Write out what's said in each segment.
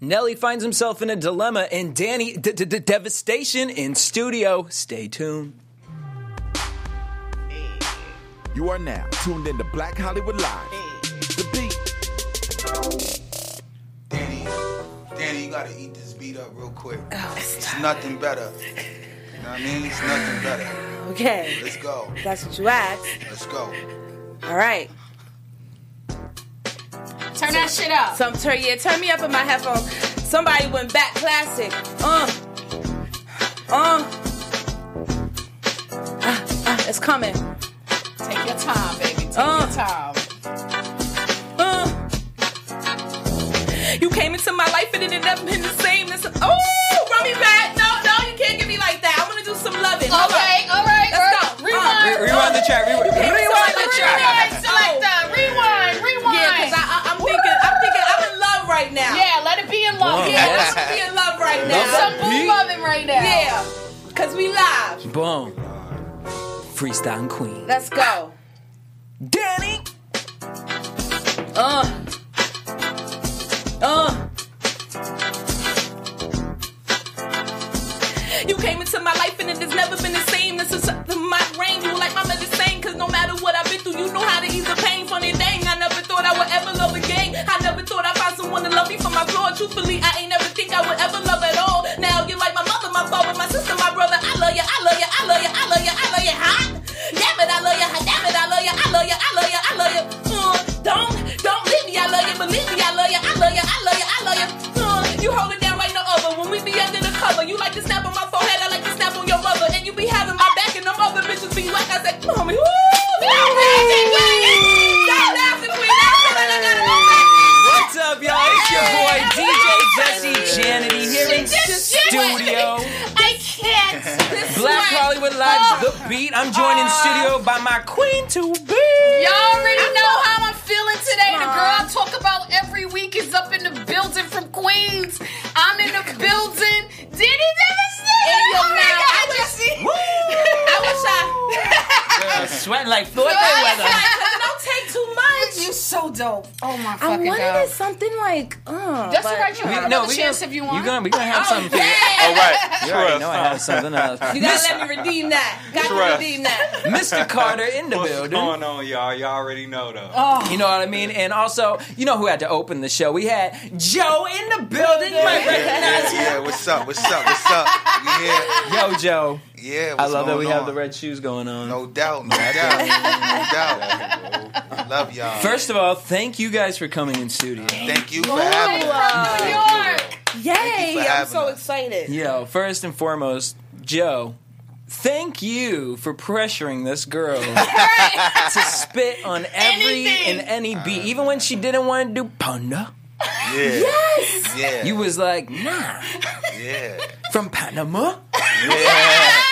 Nelly finds himself in a dilemma, and Dani d- d- d- devastation in studio. Stay tuned. You are now tuned in to Black Hollywood Live. The beat. Dani, Dani, you gotta eat this beat up real quick. Oh, it's nothing better. You know what I mean? It's nothing better. Okay, Let's go. that's what you asked. Let's go. All right. Turn that shit up. Some turn yeah, turn me up in my headphones. Somebody went back classic. Uh. Uh. Ah, ah, it's coming. Take your time, baby. Take Uh. your time. Uh. You came into my life and it ended up been the same. This oh, run me back. No, no, you can't get me like that. I want to do some loving. Hold Okay, on. all right, Let's all go. Rewind. Uh, Rewind the track. Rewind, came into rewind the life- track. Rewind, selector. Rewind, let it be in love. Yeah, Yes. I'm be in love right Love now. Some that loving right now. Yeah, because we live. Boom. Freestyle Queen. Let's go. Dani. Uh. Uh. You came into my life and it has never been the same. This is my brain. You were like my medicine. Cause no matter what I've been through, you know how to ease the pain. Funny thing, I never thought I would ever love again. Thought I'd find someone to love me for my flaw. Truthfully, I ain't never think I would ever love at all. Now you're like my mother, my father, my sister, my brother. I love you, I love you, I love you, I love you, I love you, hot. Damn it, I love you, damn it, I love you, I love you, I love you, I love you. Uh, don't, don't leave me, I love you, believe me, I love you, I love you, I love you, I love you. Uh, you hold it down like no other. When we be under the cover, you like to snap on my forehead, I like to snap on your mother, and you be having my back, and them other bitches be like I said, mommy, woo! It's your boy DJ Jesse Janity here in studio. I can't. Black Hollywood Live's The Beat. I'm joined in studio by my queen to be. Y'all already know how I'm feeling today. The girl I talk about every week is up in the building from Queens. I'm in the building. Did he devastate? In your Oh my mouth. God, I wish- Jesse. I wish I. Uh, sweating like Mayweather. like, don't take too much. You so dope. Oh my god. I wanted god. it something like, uh. Just but- to write you We- another no, we chance gonna, if you want. You're gonna, we gonna have something for All right. You already know I have something else. You gotta let me redeem that. Got to Trust. redeem that. Mr. Carter in the What's building. going on, y'all? Y'all already know though. Oh. You know what I mean? And also, you know who had to open the show? We had Joe in the building. You might recognize him. Yeah, what's up? What's up? What's up? Yeah, Yo, Joe. Yeah. I What's love that going we have the red shoes going on. No doubt, no doubt, no doubt. I love y'all. First of all, thank you guys for coming in studio. thank you for having us. New York. Yay! for I'm so us. excited. Yo, first and foremost, Joe, thank you for pressuring this girl to spit on every Anything. and any beat, even when she didn't want to do panda. Yeah, yeah, You was like, nah, yeah, from Panama. yeah.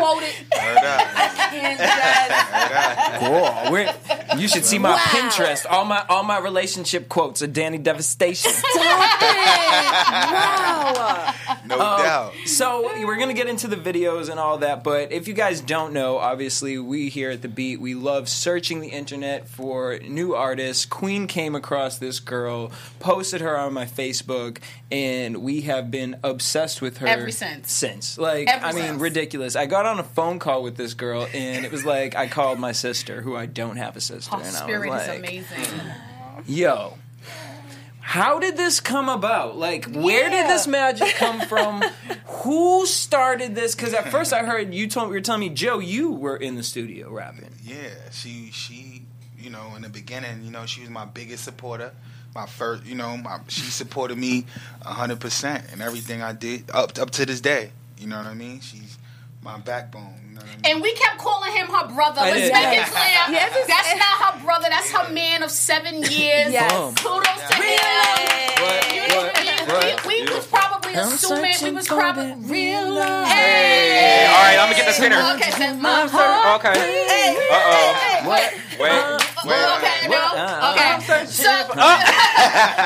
Quoted. Word up, And just, word up. Cool. We're, you should see my Wow. Pinterest. All my all my relationship quotes are Dani Devastation. stop it. Wow. No Um, doubt. So we're gonna get into the videos and all that, but if you guys don't know, obviously we here at the Beat we love searching the internet for new artists. Queen came across this girl, posted her on my Facebook, and we have been obsessed with her Ever since. Since like Ever I mean since. ridiculous. I got on a phone call with this girl, and it was like I called my sister, who I don't have a sister, and I was spirit like, amazing. yo how did this come about like where did this magic come from who started this because at first i heard you told you were telling me joe you were in the studio rapping Yeah, she she you know in the beginning, you know, she was my biggest supporter. My first, you know, my, she supported me hundred percent in everything I did up up to this day. You know what I mean? She's my backbone. You know what I mean? And we kept calling him her brother. Let's did. make it clear. Yes, it's- That's not her brother. That's her man of seven years. Yes. Boom. Kudos to him. What? You know, What? we, we, we was probably I'm assuming we was probably real love. Hey, all right, I'm gonna get the spinner. Okay, so my heart. Okay. Hey, Uh oh. hey, what Wait, Okay, wait. okay, know. Uh, okay. So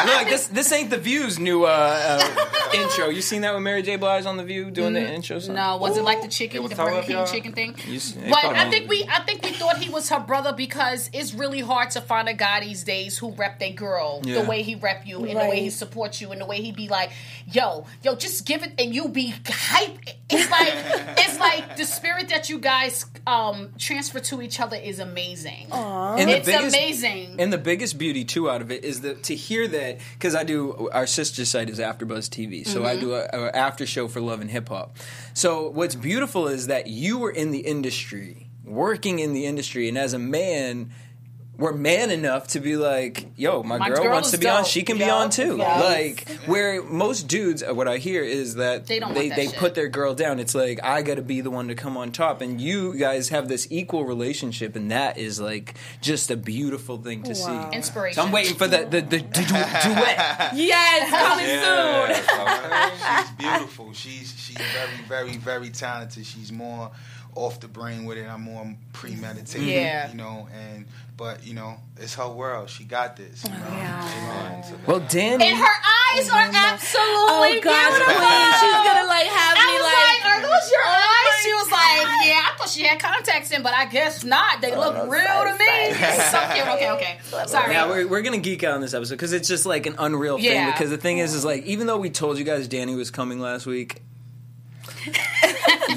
Look, this this ain't the View's new uh, uh, intro. You seen that with Mary J. Blige on the View doing the intro? Song? no, was it like the chicken, It the so Burger King y'all. chicken thing? You But I think we, I think we thought he was her brother because it's really hard to find a guy these days who rep their girl Yeah. the way he rep you and the way he supports you and the way he be like, yo, yo, just give it and you be hype. It's like it's like the spirit that you guys um transfer to each other is amazing. And the It's biggest- amazing. And the biggest beauty too out of it is that to hear that because I do our sister site is AfterBuzz TV, so Mm-hmm. I do a, a after show for Love and Hip Hop. So what's beautiful is that you were in the industry, working in the industry, and as a man. We're man enough to be like, yo, my, My girl, girl wants to be on. She can be on too. Yes. Like where most dudes, uh, what I hear is that They don't they, that they put their girl down. It's like I got to be the one to come on top, and you guys have this equal relationship, and that is like just a beautiful thing to Wow. see. Inspiration. So I'm waiting for the the, the, du- duet. Yes, coming soon. Yeah, she's beautiful. She's she's very very very talented. She's more off the brain with it. I'm more premeditated. Yeah. You know, and but you know, it's her world. She got this. You know? Yeah. You? Well, Dani, and her eyes are absolutely Oh gosh, beautiful. Queen, she's gonna like have I me was like, like, "Are those your oh eyes?" She was like, "Yeah." I thought she had contacts in, but I guess not. They oh, look real to me. so. Okay, okay. Sorry. Yeah, we're, we're gonna geek out on this episode because it's just like an unreal thing. Yeah. Because the thing is, is like even though we told you guys Dani was coming last week,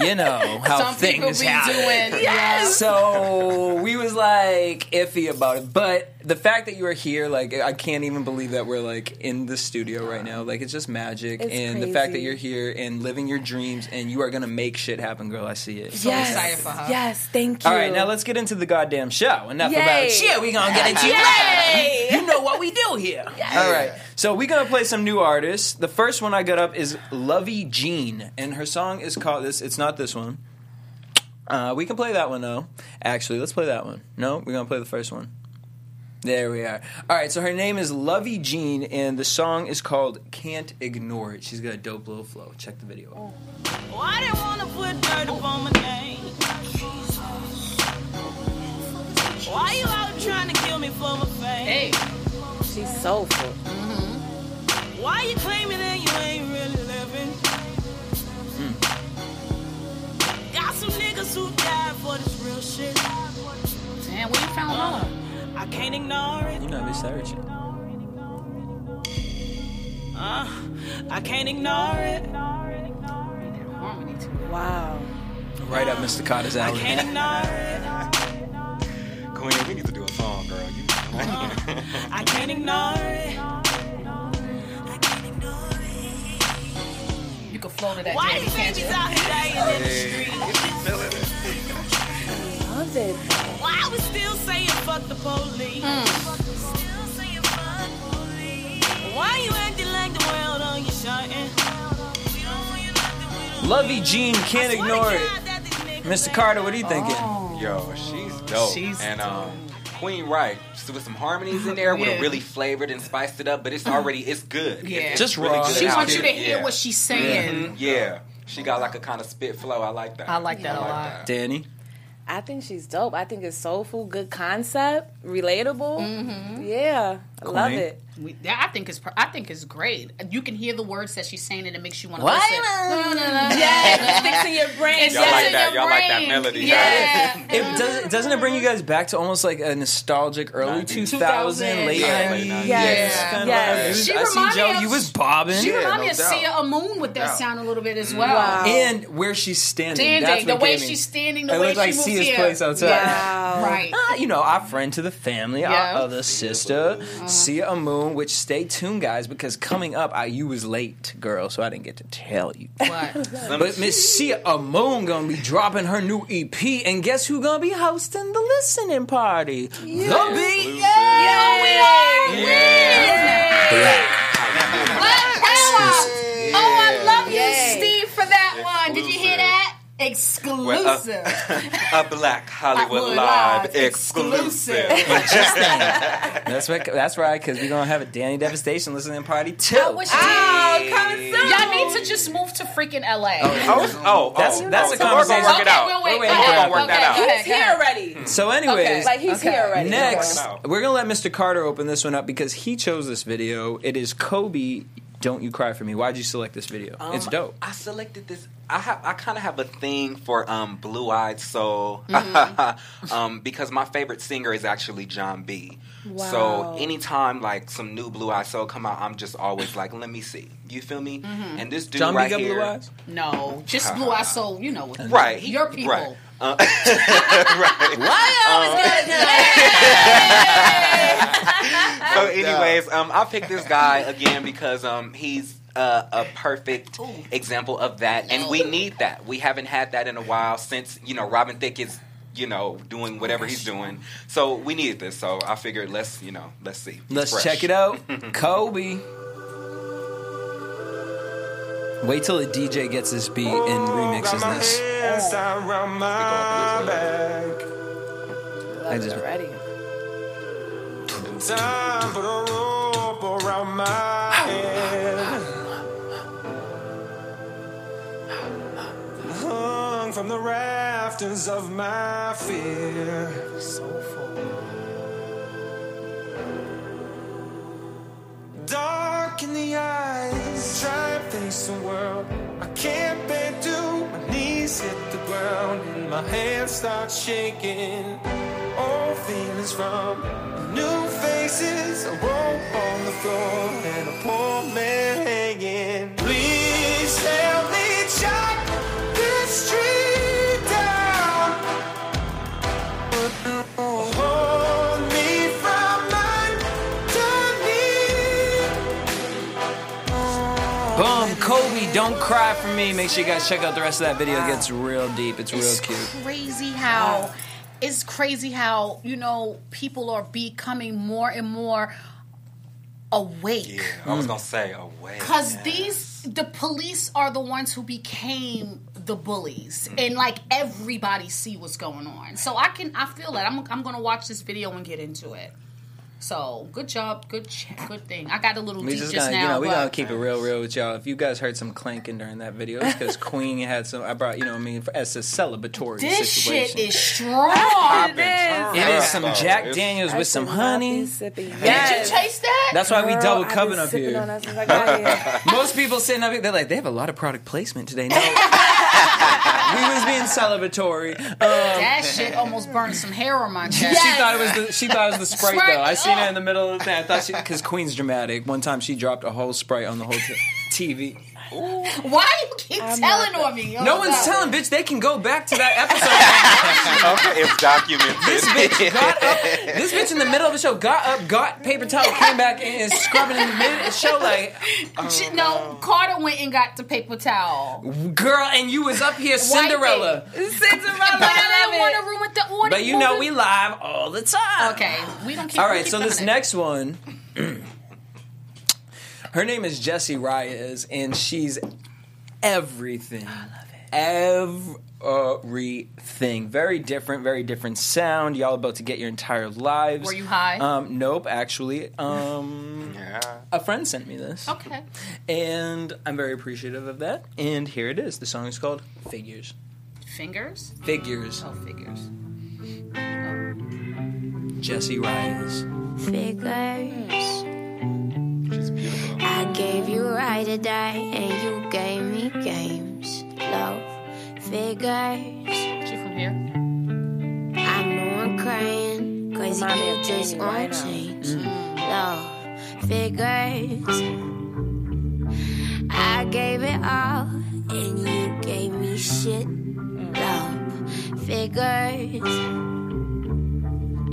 you know how Some things happen. doing. Yes. So we was like iffy about it, but the fact that you are here, like I can't even believe that we're like in the studio right now. Like it's just magic, It's and the fact that you're here and living your dreams, and you are gonna make shit happen, girl. I see it. yes, excited for her. Yes, thank you. All right, now let's get into the goddamn show. Enough Yay. about shit. We gonna get into Yay. You know what we do here. All right. So we gonna play some new artists. The first one I got up is Lovey Jean, and her song is called this. It's not this one. Uh, we can play that one though. Actually, let's play that one. No, we're gonna play the first one. There we are. All right, so her name is Lovey Jean, and the song is called "Can't Ignore It." She's got a dope little flow. Check the video. out. Oh, I didn't wanna put dirt upon my name. Why you out trying to kill me for my fame? Hey. She's soulful. Why you claiming that you ain't really living? Mm. Got some niggas who died for this real shit. Man, where you found her? I can't ignore it. You know, they searching. Uh, I can't ignore it. Harmony too. Wow. Right up Mr. Carter's I alley. can't ignore it. Queen, we need to do a song, girl. You. I can't ignore it. You can flow to that Why jazzy, these babies you? out here dying in the street? Love it. Why we still saying fuck the police? Hmm. Why you acting like the world on your shutting? Lovey Jean, can't ignore it. Mr. Carter, what are you thinking? Yo, she's dope. She's and um, Queen right. So with some harmonies in there, would Yeah. have really flavored and spiced it up. But it's already it's good. Yeah. It's Just really raw. good She wants you to hear Yeah. what she's saying. Mhm, Yeah, she got like a kind of spit flow. I like that. I like that a like lot. that. Danny? I think she's dope. I think it's soulful, good concept, relatable. Yeah, I love it. We, that, I think is I think is great. You can hear the words that she's saying, and it makes you want to listen. No, no, no. Yeah, sticks in your brain. It's Y'all like that- your y'all like that melody, Yeah. It does, doesn't it bring you guys back to almost like a nostalgic early 90s. 2000, late Yeah. 90s? Yes. Yes. kind of She I see Joe, of- you was bobbing. She Yeah, remind me no of doubt. Sia Moon with that doubt. sound a little bit as well. Wow. And where she's standing. Standing, That's the way gave she's standing, the It way looked like she moves Sia's here. place outside. Wow. Right. Uh, you know, our friend to the family, our other sister, Sia Which stay tuned, guys, because coming up, I, you was late, girl, so I didn't get to tell you. But Miss Sia Moon gonna be dropping her new EP, and guess who gonna be hosting the listening party? The Beat. Yeah, we are. Black. Black Power. Oh, I love you, Yay. Steve, for that one. Did you hear that? Exclusive. Uh, a Black Hollywood Hollywood Live, Live exclusive. That's right. That's right. Because we're gonna have a Dani Devastation listening party too. I wish Oh, coming soon. Y'all need to just move to freaking LA. Oh oh, oh, oh, That's- oh, that's oh, a so we're gonna conversation. work it out. Okay, we'll wait. We're Go gonna work go that out. He's ahead, here already. Hmm. So, anyways, Like he's Okay. here already. next we're gonna let Mr. Carter open this one up because he chose this video. It is Cobi. Don't you cry for me? Why'd you select this video? it's Um, dope. I selected this. I have. I kind of have a thing for um, Blue Eyed Soul, Mm-hmm. um, because my favorite singer is actually John B. Wow. So anytime like some new Blue Eyed Soul come out, I'm just always like, let me see. You feel me? Mm-hmm. And this dude John right B got here, blue eyes. No, just Blue Eyed Soul. you know what? right? he- Your people. right? Uh, right. so anyways um i picked this guy again because um he's uh, a perfect example of that and we need that we haven't had that in a while since you know robin thicke is you know doing whatever he's doing so we needed this so i figured let's you know let's see Let's fresh. check it out. Cobi. Wait till the DJ gets this beat and remixes this. I just Ready. Time for the rope around my head. Hung from the rafters of my fear. Dark in the eyes, try and face the world. I can't bear to. My knees hit the ground and my hands start shaking. Old feelings from new faces. A rope on the floor and a poor man don't cry for me. Make sure you guys check out the rest of that video. It gets real deep. It's real It's cute. crazy how it's crazy how you know people are becoming more and more awake. yeah i was gonna say awake. Because yeah. these, the police are the ones who became the bullies, mm-hmm. and like everybody see what's going on. So I can, I feel that I'm, I'm gonna watch this video and get into it. So good job, good, ch- good thing. I got a little We deep just just, gonna, now. you know, we but- gotta keep it real, real with y'all. If you guys heard some clanking during that video, it's because Queen had some. I brought, you know, what I mean, as a celebratory this situation. shit is strong. It is. it is some Jack Daniels with some I should not honey. be sipping. Did you taste that? That's why we double I've cubbing up here. on that since I got here. Most people sitting up here, they're like, they have a lot of product placement today. No, we was being celebratory. Um, that shit almost burned some hair on my chest. She thought it was the she thought it was the sprite Sprite, though. I seen oh. it in the middle of the thing. I thought she because Queen's dramatic. One time she dropped a whole sprite on the whole t- TV. Why you keep I'm telling on me? No Oh, one's God. telling, bitch. They can go back to that episode. okay it's documented this bitch got up. This bitch in the middle of the show got up, got paper towel, came back in, and scrubbing in the middle of the show like, She- oh, no, Carter went and got the paper towel. girl, and you was up here Cinderella. Cinderella. But I I didn't want to ruin the order. But you know we live all the time. Okay, we don't keep. All we right, keep so this feminine. next one, her name is Jessie Reyez, and she's everything. I love it. Everything. Very different, very different sound. Y'all about to get your entire lives. Were you high? Um, nope, actually. Um, yeah a friend sent me this. Okay. And I'm very appreciative of that. And here it is. The song is called Figures. Fingers. Figures. Oh, figures. Jessie Reyez. Figures. She's beautiful I gave you right to die, and you gave me games. Love. Figures. She from here. I know I'm crying, cause Remind you just Jamie right won't now. change. Mm. Love. Figures. I gave it all, and you gave me shit. Mm. Love. Figures.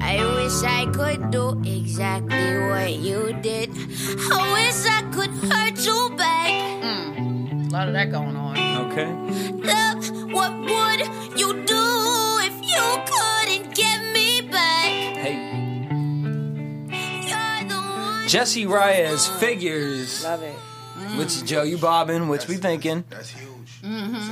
I wish I could do exactly what you did. I wish I could hurt you back. A lot of that going on. Okay. Look, what would you do if you couldn't get me back? Hey. You're the one. Jessie Reyez, Figures. Love it. Which Joe, you bobbing? Which we thinking? That's huge. huge. Mm-hmm.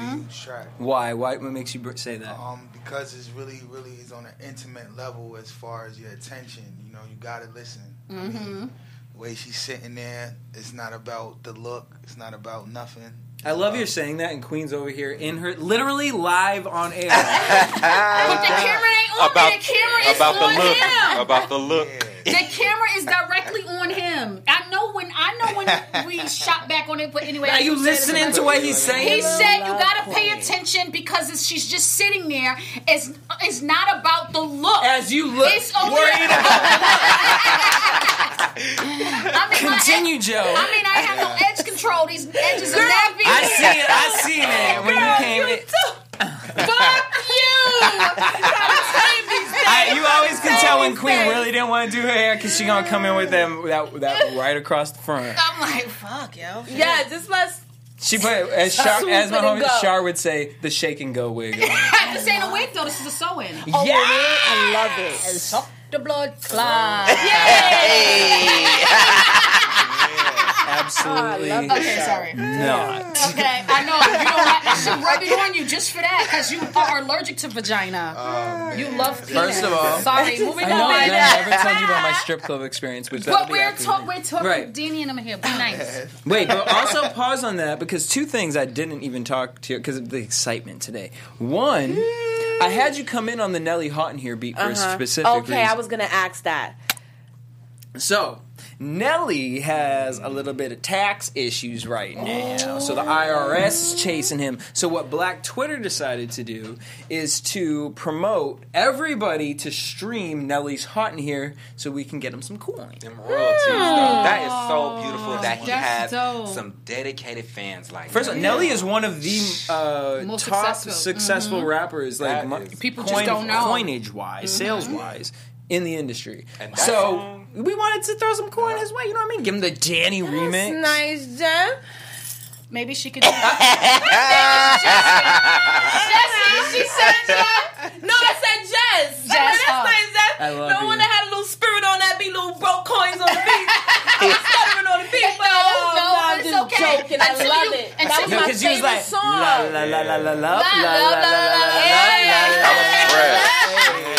It's a huge track. Why? Why? What makes you say that? Um, because it's really, really is on an intimate level as far as your attention. You know, you gotta listen. I mean, Mm-hmm. the way she's sitting there, it's not about the look. It's not about nothing. I love you're saying that, and Queen's over here in her literally live on air. But the camera ain't on About me. The camera is about the look. him. About the look. The camera is directly on him. I know when I know when we shot back on it, but anyway. Are you he said it listening to what he's saying? He said you gotta pay attention because it's, she's just sitting there. It's it's not about the look. As you look It's only worried I mean, Continue, edge- Joe. I mean, I have no edge control. These edges are nappy. I see it. I seen it when you came. in. Fuck you. I, you always can tell when Queen really didn't want to do her hair because she gonna come in with them that, that right across the front. I'm like, fuck, yo. Yeah, just let's. She put as Char, as my homie go. Char would say the shake and go wig. on. This ain't a wig though. This is a sew-in. Oh, Yeah. I love it. Suck the blood clot. yeah Absolutely. Oh, I love Okay, sorry. not. Okay, I know. You know what? I should rub it on you just for that because you are allergic to vagina. Oh, you love penis. First of all- sorry. Moving I know I on. never told you about my strip club experience, which that'll But we're after talking. the- We're talking. Right. Dani and I'm here. Be nice. Wait, but also pause on that because two things I didn't even talk to you because of the excitement today. One, I had you come in on the Nelly Hot in Here beat for a Uh-huh. specific Okay, reason. I was gonna ask that. So, Nelly has a little bit of tax issues right now. So the IRS is chasing him. So what Black Twitter decided to do is to promote everybody to stream Nelly's Hot in Here so we can get him some coin. Them royalties, though. Hmm. That is so beautiful that he That's has dope. some dedicated fans like First of that. all, Nelly is one of the uh, Most top successful. successful, mm-hmm. rappers, like That mo- is- People just don't know. coinage wise, mm-hmm. sales wise. In the industry, And that so song- we wanted to throw some coin his way. You know what I mean? Give him the Dani remix. Nice, Jen. Maybe she could. Do Jesse, she said Jeff. No, I said Jess. Jess, That's oh. nice, Jess. I love no you. one that had a little spirit on that beat, little broke coins on the beat. I was stuttering on the beat, but No, um, no, I'm just okay. joking. I Until love you- it. until That you- was No, my 'cause he was favorite like, song. la la la la la la la la la, la la, la la la. That was fresh.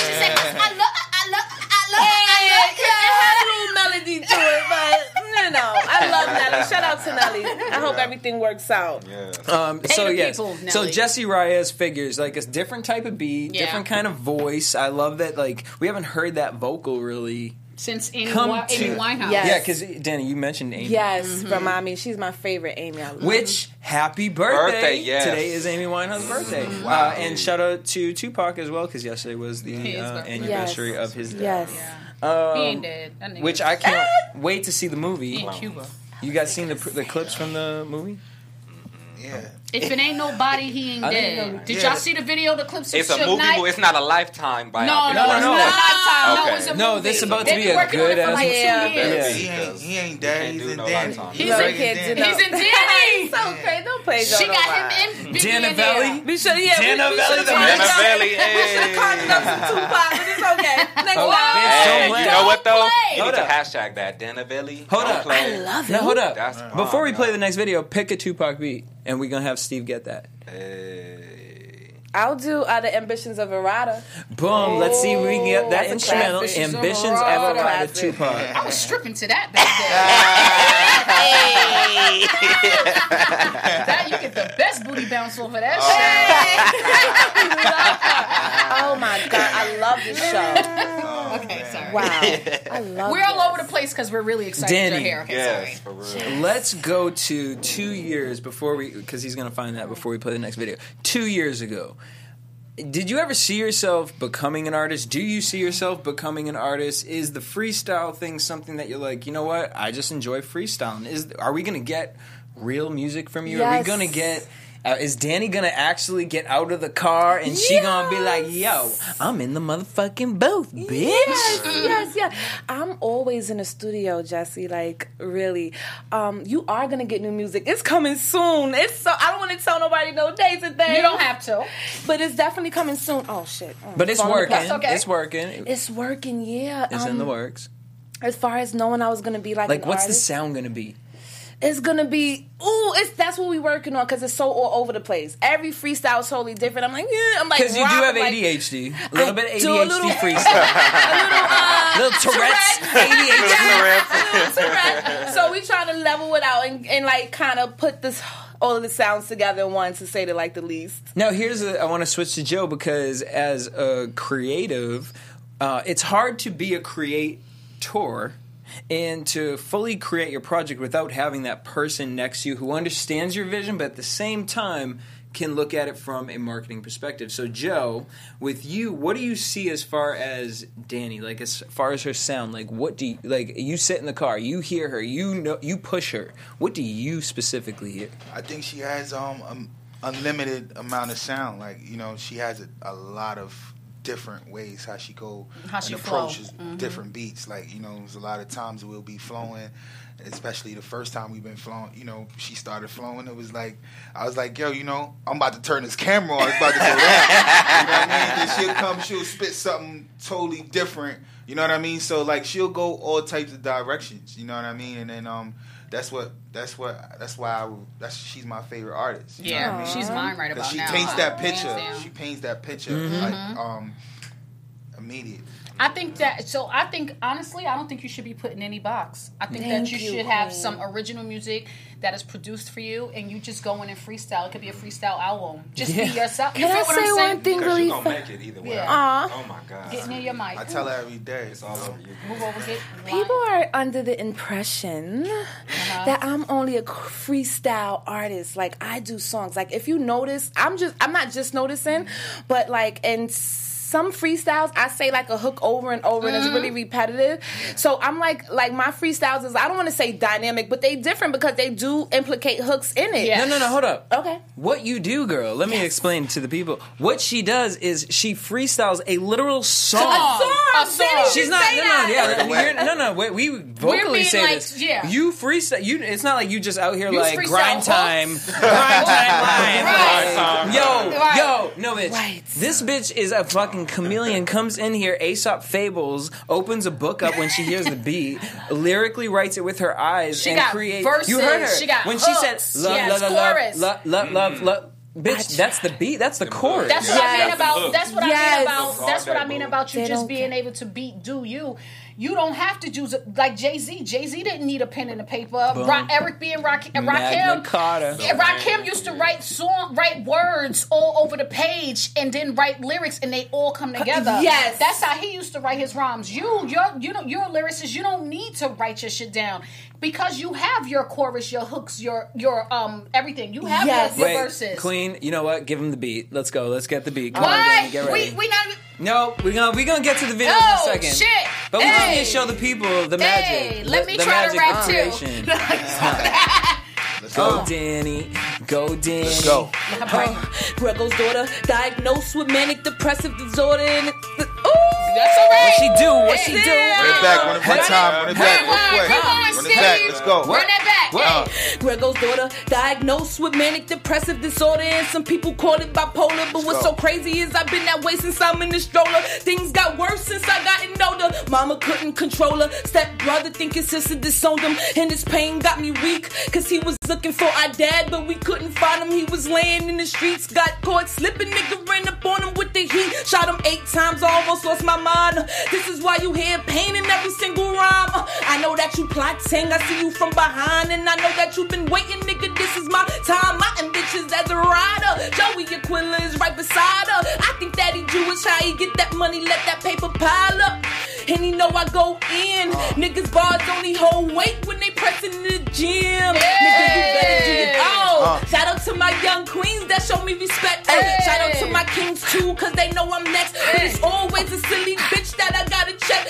She said, I love, I love, I love, I It love. had a little melody to it, but no, no. I love Nelly. Shout out to Nelly. I hope everything works out. Yeah. Um, so the yes, people, so Jessie Reyez figures like a different type of beat, Yeah. different kind of voice. I love that. Like we haven't heard that vocal really. Since Amy, Come Wi- Amy Winehouse. Yes. Yeah, because Dani, you mentioned Amy. Yes, remind me. She's my favorite Amy. I love Which happy birthday! Birthday, yes. Today is Amy Winehouse's birthday. Uh, and shout out to Tupac as well because yesterday was the uh, anniversary Yes. of his death. Yes. Um, He ain't dead. Which I can't wait to see the movie. In Cuba. You guys seen the the clips from the movie? Yeah. If it ain't nobody, he ain't dead. know- Did y'all see the video, the clips of It's a Suge movie, Knight? but it's not a lifetime biography. no, no, No, no, it's no. not a lifetime. No, it's a No, movie. this is about to be a good it for ass like movie. two Yeah. He ain't, he ain't dead. He's in no Danny. lifetime. He's You know right you can't in do Danny. He's in Danny. So crazy. Don't play She Joe got Nobody. him in Biggie Dana in there. Valley? We should, yeah, Dana we, we Valley, should the have Valley, We should have hey. conjured up some Tupac, but it's okay. Next time. bitch, Hey, don't you know what though? Don't You need to hashtag that. Dana Valley. Hold up. I love it. hold up. Before we play the next video, pick a Tupac beat, and we're gonna have Steve get that. Hey. I'll do uh, the ambitions of Errata. Boom. Let's see if we can get that instrumental. classic. Ambitions Ambitions ever of ride a Classic. Tupac. I was stripping to that back then. That you get the best booty bounce over that Oh my god, I love this show. shit. Okay, sorry. Wow, I love. We're all over the place because we're really excited Dani. you're here. Okay, Yes, sorry. for real. Let's go to two years before we, because he's gonna find that before we play the next video. Two years ago. Did you ever see yourself becoming an artist? Do you see yourself becoming an artist? Is the freestyle thing something that you're like, you know what? I just enjoy freestyling. Is are we gonna get real music from you? Are we gonna get? Uh, is Dani gonna actually get out of the car and she gonna be like, "Yo, I'm in the motherfucking booth, bitch"? Yes, yes, yes. I'm always in the studio, Jesse. Like, really. Um, you are gonna get new music. It's coming soon. It's so I don't want to tell nobody no dates and things. You don't have to. but it's definitely coming soon. Oh shit! Oh, But it's working. okay. It's working. It's working. Yeah. It's in Um, the works. As far as knowing I was gonna be like, Like, an what's the sound gonna be? It's gonna be ooh, it's that's what we working on because it's so all over the place. Every freestyle is totally different. I'm like, yeah, I'm like, Because you do have rock, I'm like, ADHD, a little bit do a little- freestyle, a little little Tourette's, ADHD. Tourette. so we trying to level it out and, and like kind of put this all of the sounds together in one to say the like the least. Now, here's a, I want to switch to Joe because as a creative, uh, it's hard to be a creator and to fully create your project without having that person next to you who understands your vision, but at the same time can look at it from a marketing perspective. So, Joe, with you, what do you see as far as Dani? Like as far as her sound, like what do you like? You sit in the car, you hear her, you know, you push her. What do you specifically hear? I think she has um, um unlimited amount of sound. Like you know, she has a, a lot of different ways how she go How and she flow. approaches Mhm. different beats. Like you know, a lot of times we'll be flowing. Especially the first time we've been flowing, you know, she started flowing. It was like, I was like, yo, you know, I'm about to turn this camera on. It's about to go down. you know what I mean? Then she'll come, she'll spit something totally different. You know what I mean? So like, she'll go all types of directions. You know what I mean? And then um, that's what that's what that's why I, that's she's my favorite artist. You know Yeah, what I mean? she's mine right 'Cause about she now. paints that picture. She paints that picture like Mhm. um immediate. I think that so I think honestly I don't think you should be put in any box. I think Thank that you, you, should have some original music that is produced for you and you just go in and freestyle. It could be a freestyle album. Just Yeah. be yourself. You Can feel I what say I'm one thing Because really you gonna make it either way. Yeah. Aw. Oh my god. Get near your mic. I tell her every day. It's all over you. Move over, get People are under the impression Uh-huh. that I'm only a freestyle artist. Like I do songs. Like if you notice, I'm just I'm not just noticing, but like in some freestyles I say like a hook over and over and it's Mm-hmm. really repetitive. So I'm like like my freestyles is I don't want to say dynamic, but they different because they do implicate hooks in it. No, no, no, hold up. Okay. What you do, girl, let me explain to the people. What she does is she freestyles a literal song. A song. A song. She's not. Say No, no, yeah. You're, no, no. Wait, we vocally being say like- this. yeah. You freestyle. You. It's not like you just out here You like freestyle grind time, grind time live. Right. Yo, Right. yo, no, bitch. This bitch is a fucking chameleon. Comes in here, Aesop fables, opens a book up when she hears the beat, lyrically writes it with her eyes, She and got creates. verses, You heard her she got when hooks, she said love, yes, love, love, chorus. love, love, love, love. Bitch, that's the beat. That's the chorus. That's what I mean about. That's what I mean about. That's what I mean about you They just don't being able to beat do you. You don't have to do like Jay Z. Jay Z didn't need a pen and a paper. Boom. Rock, Eric B and Rock, and Magna Rakim. Carta. Yeah, Rakim used to write song, write words all over the page, and then write lyrics, and they all come together. yes. that's how he used to write his rhymes. You, you're, you know, you're a lyricist. You don't need to write your shit down because you have your chorus, your hooks, your your um everything. You have Yes. your, your Wait, verses. Queen, you know what? Give him the beat. Let's go. Let's get the beat. Come on, Why? Danny, get ready. We we not. no, we're gonna we're gonna get to the video Oh, in a second. shit. But we just Hey. need to show the people the Hey, magic. let the, me the try to rap of too. Let's Go, go. Dani. Go, Dani. Let's go. Grego's daughter diagnosed with manic depressive disorder and it, ooh, That's all right. What she do? What she do? Run it back. Run it one time. Run it back real quick. Come on, Run it back. Let's go. Run that back. Uh, Grego's daughter diagnosed with manic depressive disorder, and some people call it bipolar. But what's so crazy is I've been that way since I'm in the stroller. Things got worse since I gotten older. Mama couldn't control her. Step brother think his sister disowned him, and his pain got me weak. Cause he was looking for our dad, but we couldn't find him. He was laying in the streets, got caught slipping. Nigga ran up on him with the heat. Shot him eight times, almost lost my mind. This is why you hear pain in every single rhyme. I know that you plotting, I see you from behind, and I know that you've been waiting, nigga. This is my time. My ambitions as a rider. Joey Aquila is right beside her. I think that he Jewish, how he get that money, let that paper pile up. And he know I go in. Niggas bars only hold weight when they pressing in the gym. Nigga, you better do your oh. Uh. Shout out to my young queens that show me respect. Hey. Shout out to my kings too, cause they know I'm next. But it's always a silly bitch that I gotta check.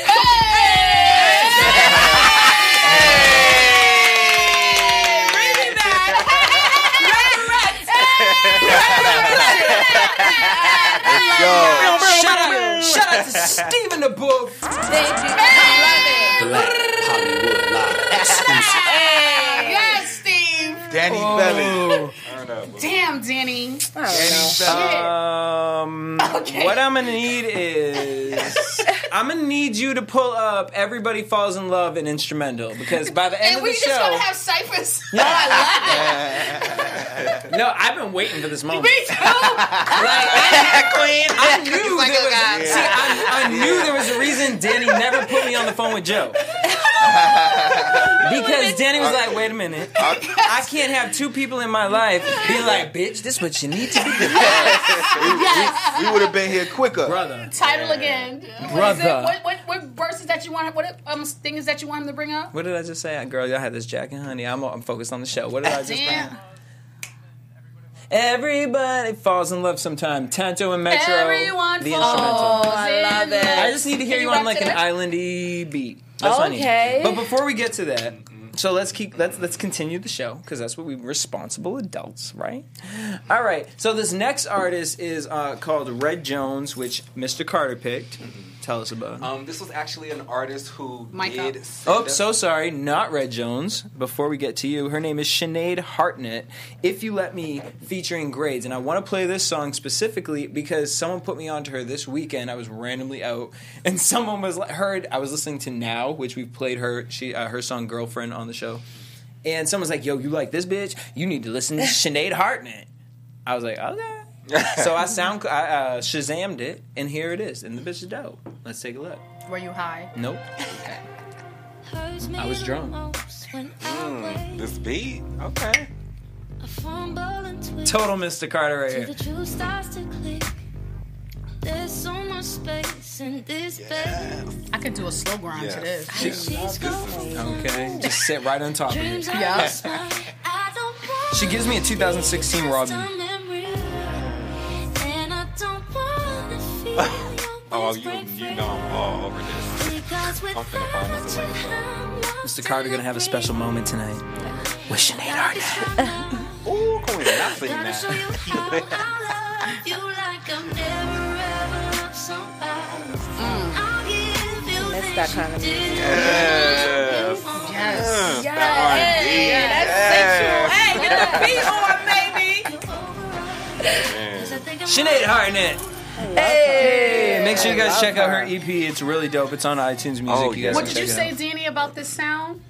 Let's go. Shout out, shout out to Stephen the Booth. Thank you. Black Hollywood Live exclusive. Yes, Steve. Danny Belly. Oh. Damn, Dani. Danny Belly. Um, what I'm gonna need is I'm gonna need you to pull up "Everybody Falls in Love" an instrumental because by the end And of we the just show, gonna have ciphers. No, I No, I've been waiting for this moment. Me too. Like, I, Queen. I knew like, there oh, was. God. See, I, I knew there was a reason Dani never put me on the phone with Joe. Because Dani was like, "Wait a minute, I can't have two people in my life be like, bitch, this is what you need to be, yes. We would have been here quicker. brother." Title again. What is? Brother. What, what, what verses that you want? What um things that you want him to bring up? What did I just say, girl? Y'all had this Jack and Honey. I'm, I'm focused on the show. What did I just bring up? Everybody falls in love sometime. Tanto and Metro. Everyone the falls instrumental. I love it. I just need to hear Can you you on like an that? islandy beat. That's. Okay. But before we get to that, so let's keep let's let's continue the show because that's what we responsible adults, right? All right. So this next artist is uh, called Red Jones, which Mr. Carter picked. Tell us about. him. Um, this was actually an artist who Mic did. up. Oh, us- so sorry, not Red Jones. Before we get to you, her name is Sinead Harnett. If you let me, featuring grades, and I want to play this song specifically because someone put me onto her this weekend. I was randomly out, and someone was like, heard. I was listening to Now, which we've played her she uh, her song "Girlfriend" on the show, and someone's like, "Yo, you like this bitch? You need to listen to Sinead Harnett." I was like, "Okay." So I sound I uh, Shazammed it, and here it is, and the bitch is dope. Let's take a look. Were you high? Nope. I was drunk. Mm, this beat. Okay. Total Mr. Carter right here. The truth starts to click. There's so much space in this bed. I could do a slow grind to this. She's going. Okay, just sit right on top of Dreams it. Yeah. just mine. I don't want She gives me a 2016 Robin. Oh, you you know I'm all over this. I'm finna find this you, away. I'm lost Mr. Carter gonna have a special moment tonight with Sinead Harnett. Ooh, Queen, not seen Gotta show you that. how I love you like I've never ever loved somebody. I'll give you Miss things that kind of you music. didn't Yes. That R&B. Hey, get the beat on, baby. Sinead Harnett. Hey, make sure you guys check out her EP. It's really dope. It's on iTunes Music. Oh, you yeah. guys What can did you check say, it out. Danny, about this sound?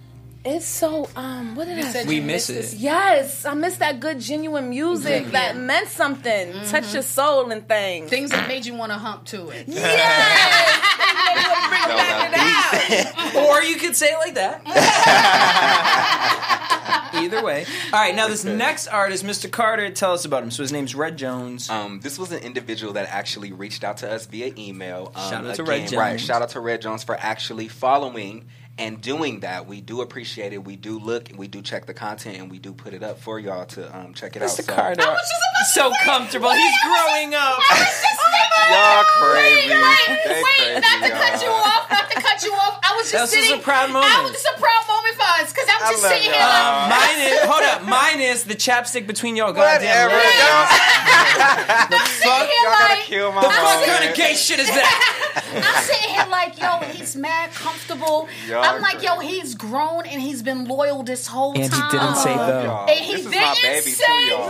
It's so um. What did I say? We miss it. Yes, I miss that good, genuine music that meant something, touched your soul and things. Things that made you want to hump to it. Or you could say it like that. Either way. All right, now this next artist, Mr. Carter, tell us about him. So his name's Red Jones. Um, this was an individual that actually reached out to us via email. Um, Shout out to again, Red Right, shout out to Red Jones for actually following and doing that. We do appreciate it. We do look and we do check the content and we do put it up for y'all to um, check it out. Mr. So- Carter, so comfortable. He's growing up. Y'all crazy. They Wait, crazy, not to cut you y'all. off, not to cut you off. I was just This is sitting. a proud moment. I was just a proud moment for us because I'm just love sitting here y'all. like. Um, mine is hold up. Mine is the chapstick between your goddamn Whatever. legs. Y'all, The fuck? here y'all gotta like- kill my The fuck moment. kind of gay shit is that? I'm sitting here like, yo, he's mad comfortable. Y'all I'm like, yo, he's grown and he's been loyal this whole time. And he didn't say Love though. y'all. And he this is didn't my baby say too, y'all.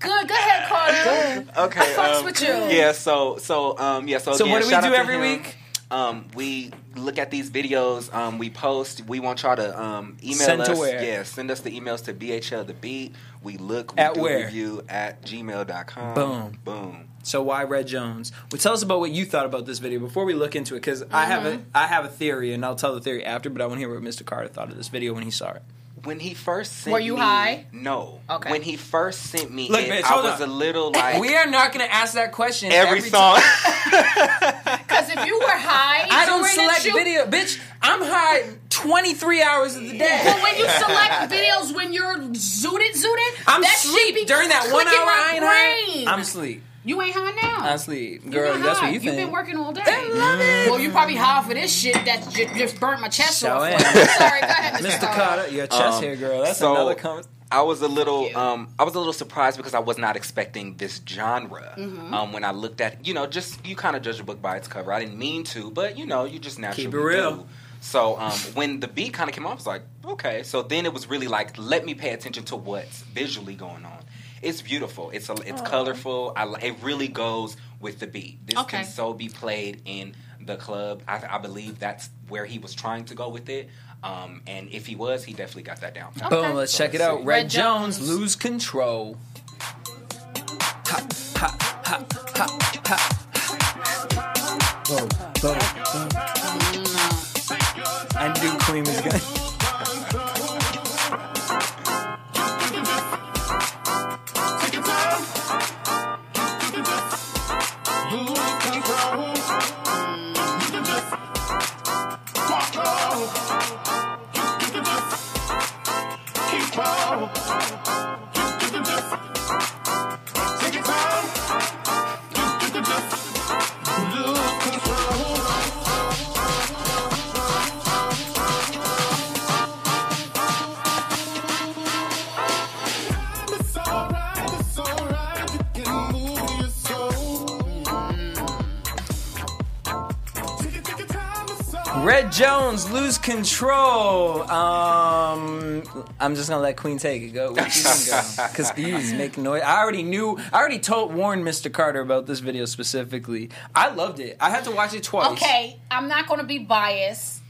Good, go ahead, Carter. Okay. I fucks um, with you. Yeah. So so um yeah. So So again, what do we do out to every him. week? Um, we look at these videos. Um, we post. We want y'all to um, email Send us. to where? Yeah, send us the emails to BHL the beat. We look. We At do where? review at gmail.com. Boom. Boom. So why Red Jones? Well, tell us about what you thought about this video before we look into it, because I have a I have a theory, and I'll tell the theory after. But I want to hear what Mr. Carter thought of this video when he saw it. When he first sent Were you me- high? No. Okay. When he first sent me Look, it, bitch, I was on. a little like we are not going to ask that question every, every song. Because if you were high, I don't select shoot- video, bitch. I'm high 23 hours of the day. But when you select videos when you're zooted, zooted, I'm that sleep be during that one hour. my I ain't brain. high. I'm sleep. You ain't high now. I'm sleep, girl. That's high. what you think. You've been working all day. I love it. Well, you probably high for this shit that j- just burnt my chest So off. Sorry, go ahead, Mr. Mr. Carter. Carter, your chest Um, hair, girl. That's so- another comment. I was a little, um, I was a little surprised because I was not expecting this genre. Mm-hmm. Um, when I looked at, you know, just you kind of judge a book by its cover. I didn't mean to, but you know, you just naturally Keep it real. do. So um, when the beat kind of came on, I was like, okay. So then it was really like, let me pay attention to what's visually going on. It's beautiful. It's a, it's colorful. I, it really goes with the beat. This Okay. can so be played in the club. I, I believe that's where he was trying to go with it. Um, and if he was, he definitely got that down. Boom, let's check it out. Red, Red Jones, Jones. lose control. Ha, ha, ha, ha, ha. Boom, boom, boom. I knew Queen was gonna. Red Jones, lose control. Um, I'm just gonna let Queen take it. Go, Where you can go, because he's making noise. I already knew. I already told warned Mr. Carter about this video specifically. I loved it. I had to watch it twice. Okay, I'm not going to be biased.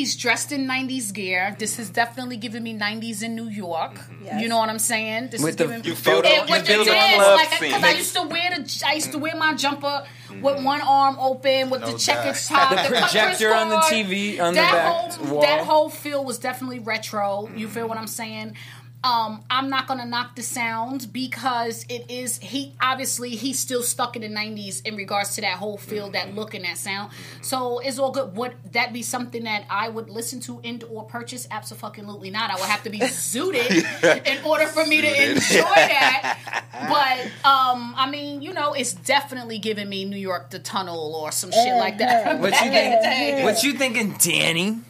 He's dressed in 90s gear. This is definitely giving me 90s in New York. Yes. You know what I'm saying? This With is the- giving You feel the- And you with feel the the dance, club like, scene. because I used to wear the, I used to mm-hmm. wear my jumper with mm-hmm. one arm open, with No the checkered doubt. top, The cut projector on the. TV on the back whole, wall. That whole feel was definitely retro. You feel what I'm saying? Um, I'm not gonna knock the sound because it is he obviously he's still stuck in the 90s in regards to that whole feel, that look and that sound. So it's all good. Would that be something that I would listen to and or purchase? Absolutely not. I would have to be zooted in order for me to enjoy that. But um, I mean, you know, it's definitely giving me New York the Tunnel or some shit like that. What you think? What you thinking, Dani?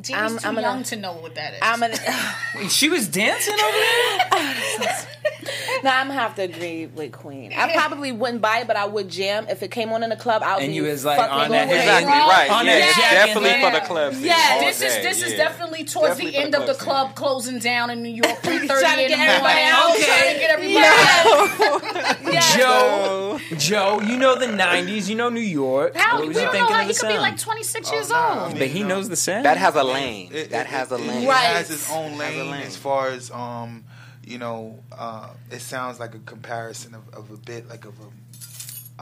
Janie's I'm- too I'm gonna- young to know what that is. I'm gonna. She was dancing over there. No, I'm gonna have to agree with Queen. I probably wouldn't buy it, but I would jam if it came on in the club. I would And be you was, like, fucking on going that. Exactly right. On yeah, that it's jacket, definitely man. for the club scene. Yeah, all this is day, this is definitely towards Definitely the for end of the scene. club closing down in New York, three Trying to in the get morning. everybody out. Trying to get everybody out. Joe, Joe, you know the '90s. You know New York. How what we was you don't know thinking how he the could be like twenty six years old. But he knows the sound. That has a lane. That has a lane. It Right. has its own Has lane, lane. as far as um, you know, uh, it sounds like a comparison of, of a bit like of a,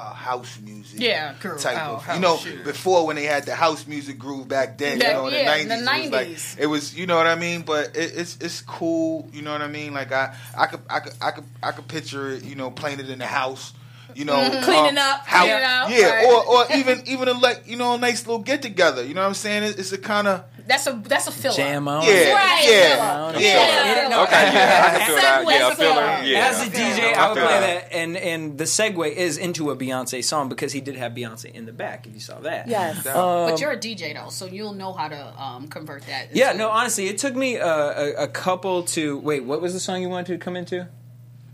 house music. Yeah, girl, type oh, of. You know, before when they had the house music groove back then, Yeah, you know, in yeah, the nineties, it was like it was. You know what I mean? But it, it's it's cool. You know what I mean? Like I I could I could I could I could picture it. You know, playing it in the house. You know, Mm-hmm. Cleaning um, up, how- cleaning up, yeah, right. or or even even a like you know a nice little get together. You know what I'm saying? It's, it's a kind of That's a that's a filler. Jam on. yeah, Right, yeah, filler. yeah. No, Okay, yeah, I can feel that. Yeah, a filler. song. Yeah. As a DJ, I I would play that. that, and and the segue is into a Beyonce song because he did have Beyonce in the back. If you saw that, Yes. but you're a DJ though, so you'll know how to um, convert that. Yeah, no, honestly, it took me uh, a, a couple to wait. What was the song you wanted to come into?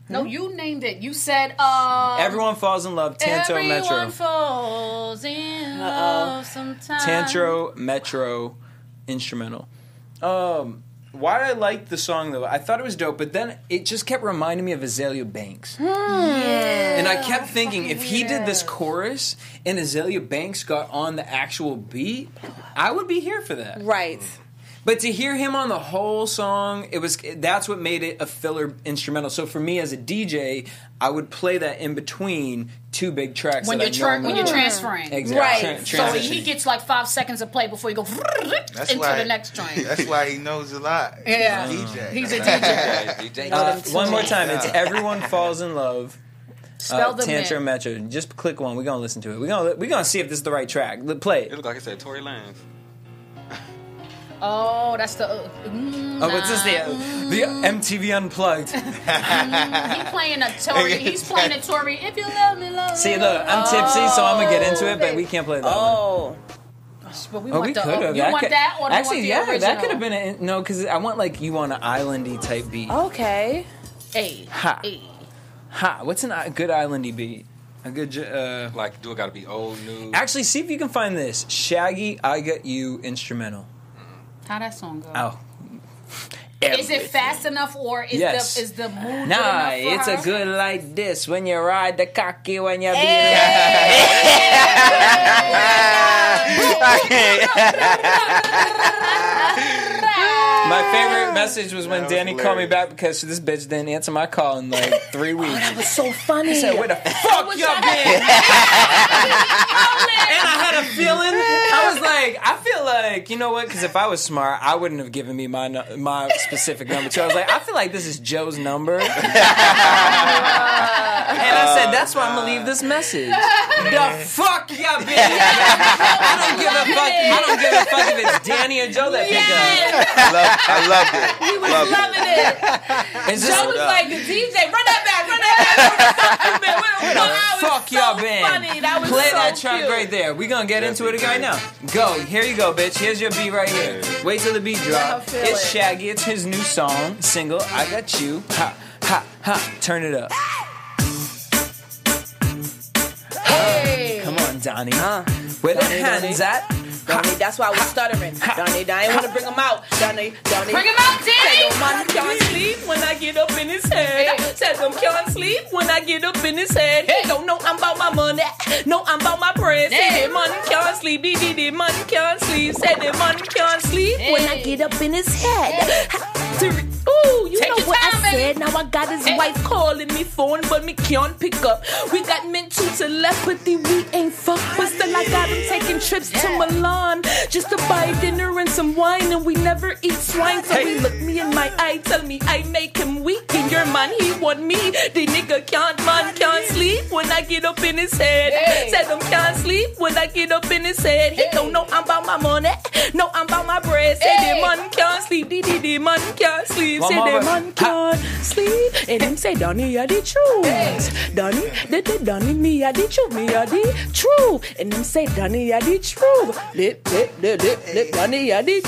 no, you named it. You said uh, Everyone falls in love. Tanto everyone Metro. falls in love sometimes. Tanto Metro instrumental. Um, why I liked the song though, I thought it was dope, but then it just kept reminding me of Azealia Banks. And I kept thinking if he did this chorus and Azealia Banks got on the actual beat, I would be here for that. Right. But to hear him on the whole song, it was that's what made it a filler instrumental. So for me as a DJ, I would play that in between two big tracks when that you're I tra- when you're transferring. Exactly. Right. Tran- So he gets like five seconds of play before you go That's into why, the next joint. That's why he knows a lot. Yeah. He's a DJ. He's a DJ. Uh, one more time, it's "Everyone Falls in Love." Spell uh, the Tanto. Metro. Just click one. We're gonna listen to it. We're gonna we're gonna see if this is the right track. Play It it. looked like I said Tory Lanez. Oh, that's the. Uh, mm, Oh, what's this? The the MTV Unplugged. he playing a Tory. He's playing a Tory. If you love me, love me. See, look, I'm tipsy, so I'm gonna get into it, but we can't play that. one. Oh. But we Oh, want we could have. you want that or do actually, you want yeah, the that could have been a no, because I want like you on an islandy type beat. Okay. Hey, Ha. hey. Ha! What's an, a good islandy beat? A good. Uh, Like, do it got to be old, new? actually, see if you can find this Shaggy "I Got You" instrumental. How that song go? Oh. Is it fast enough or is Yes. the is the mood Nah, good enough it's for a good like this when you ride the cocky when you're being My favorite message was when Dani called me back because this bitch didn't answer my call in like three weeks. That was so funny. I said, where the fuck y'all been? and I had a feeling. I was like, I feel like, you know what? Because if I was smart, I wouldn't have given me my nu- my specific number too. I was like, I feel like this is Joe's number. and I said, oh, that's why I'm gonna leave this message. The fuck y'all been? I don't give a fuck. I don't give a fuck if it's Dani or Joe that pick up. I, love, I loved it. He was Loved it. loving it. Is this Joe was like, DJ, run that back, run that back. Where the fuck y'all been? funny. That was Play so that track cute. right there. We gonna get into it right now. Go. Here you go, bitch. Here's your beat right here. Wait till the beat drop. It's it. Shaggy. It's his new song, single. I got you. Ha ha ha. Turn it up. Hey. Come on, Donnie. Uh, Where the Donnie, hands Donnie. at? Donnie, that's why I was stuttering. Donnie, I ain't want to bring him out. Donnie, Donnie. Bring him out, Dani! Said no man can't sleep when I get up in his head. Said them can't sleep when I get up in his head. He don't know I'm about my money. No, I'm about my bread. Say the man can't sleep. Dee dee dee, man can't sleep. Said the man can't sleep when I get up in his head. Ooh, you Take know what time, I said? Eh? Now I got his eh? wife calling me phone, but me can't pick up. We got mental telepathy, we ain't fuck, but still I got him taking trips to Milan just to buy dinner and some wine, and we never eat swine. So he look me in my eye, tell me I make him weak, and your man he want me. The nigga can't man can't sleep when I get up in his head. Hey. Said him can't sleep when I get up in his head. He don't know I'm about my money, no I'm about my bread. Say Hey. the man can't sleep, the the the man can't sleep. One Say more the verse. man can't sleep. And him say, Donny, you the truth. Donny, the, the Donny, me, you the truth. Me, you the truth. And him say, Donny, you the truth. Lip, lip, lip, lip, lip, Donny, you the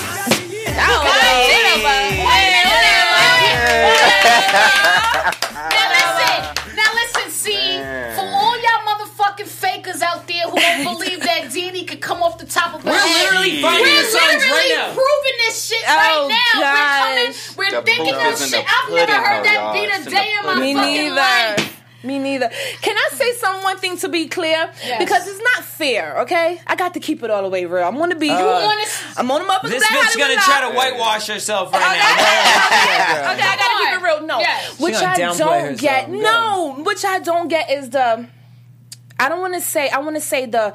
Now listen, now listen, see, for all y'all motherfucking fakers out there who don't believe that Dani could come off the top of her We're head, literally finding we're the songs literally right now. proving this shit Oh, right now. gosh. We're coming, we're The thinking proof of shit. I've never heard that y'all. beat a in day in my Me fucking neither. life. Me neither. Can I say some one thing to be clear? Yes. Because it's not fair, okay? I got to keep it all the way real. I'm gonna be. wanna- I'm on the motherfucking This bitch gonna try to whitewash herself right now. Okay, I gotta keep it real. No, Yes. which I don't herself. get. Go. No, which I don't get is the. I don't want to say. I want to say the.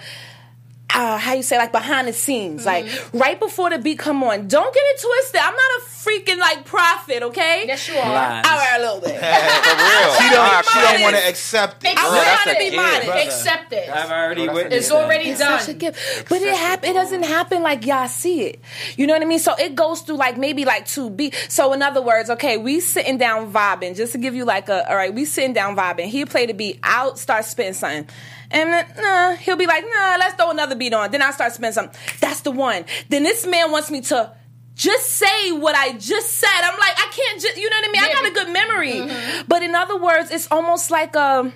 Uh, how you say like behind the scenes, like right before the beat come on. Don't get it twisted. I'm not a freaking like prophet, okay? Yes, you are. Lies. All right, a little bit. For real. She don't, she don't want to accept it. I'm trying to it. be modest. Accept it. I've already Well, witnessed It's already It's done. such a gift. But it happen. It doesn't happen like y'all see it. You know what I mean? So it goes through like maybe like two beats. So in other words, okay, we sitting down vibing. Just to give you like a all right, we sitting down vibing. He play the beat. I'll start spitting something. And uh, nah, he'll be like, nah, let's throw another beat on. Then I start spitting something. That's the one. Then this man wants me to just say what I just said. I'm like, I can't just, you know what I mean? I got a good memory. Mm-hmm. But in other words, it's almost like a,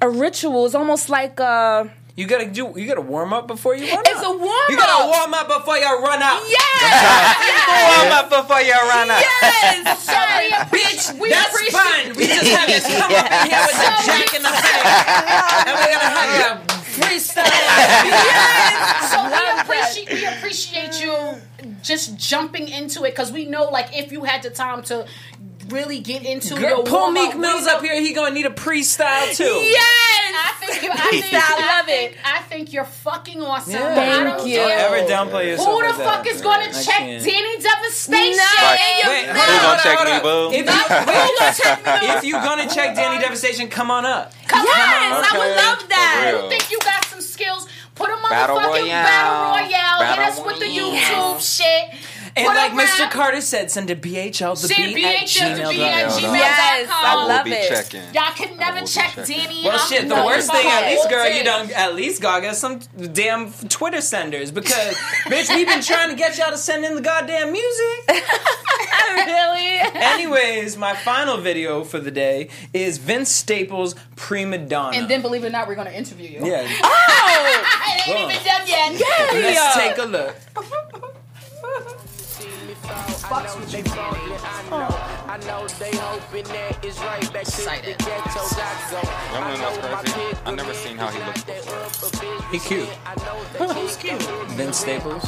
a ritual. It's almost like a, You gotta do. You gotta warm up before you run it's out. a warm You gotta warm up before you run out. Yes! Warm up before you run out. yes! So we appreciate. We That's appreciate. fine. We just have you come up in here with the jack in the honey, and we're gonna have you freestyle. yes. So we appreciate. We appreciate you just jumping into it because we know, like, if you had the time to really get into Girl, your pull warm-up, Meek Mills up here. He gonna need a pre-style too. Yes! I think you. I think. I I love think, it. I think you're fucking awesome. Yeah. I Thank don't you. Don't ever downplay yourself. Who the like fuck that. is going I to check can't. Dani Devastation? No. Wait, hold Who on, gonna hold check on, me, hold on. boo? If you, wait, if you're gonna check Dani Devastation, come on up. Come Yes, on. I would love that. For real. You think you got some skills? Put a motherfucking Battle battle Royale. royale. Hit Battle us with the Royale. YouTube shit. And Put like Mr. Carter said, send a BHL the Send beat at BHL the beat at gmail.com. gmail. Yes, com. I I will love be it. checking. Y'all can never will be check checking. Dani. Well, I'm shit. The going worst thing, at least, girl, day. you done at least got get some damn Twitter senders because, bitch, we've been trying to get y'all to send in the goddamn music. really? Anyways, my final video for the day is Vince Staples' Prima Donna. And then, believe it or not, we're going to interview you. yeah, oh! I ain't even done yet. let's take a look. See me fall fucks with you, Dani. Oh. I know they hoping that it's right back to the ghettos I go. Y'all know that's crazy. I never seen how he looked before. He cute. Who's cute? Vince Staples.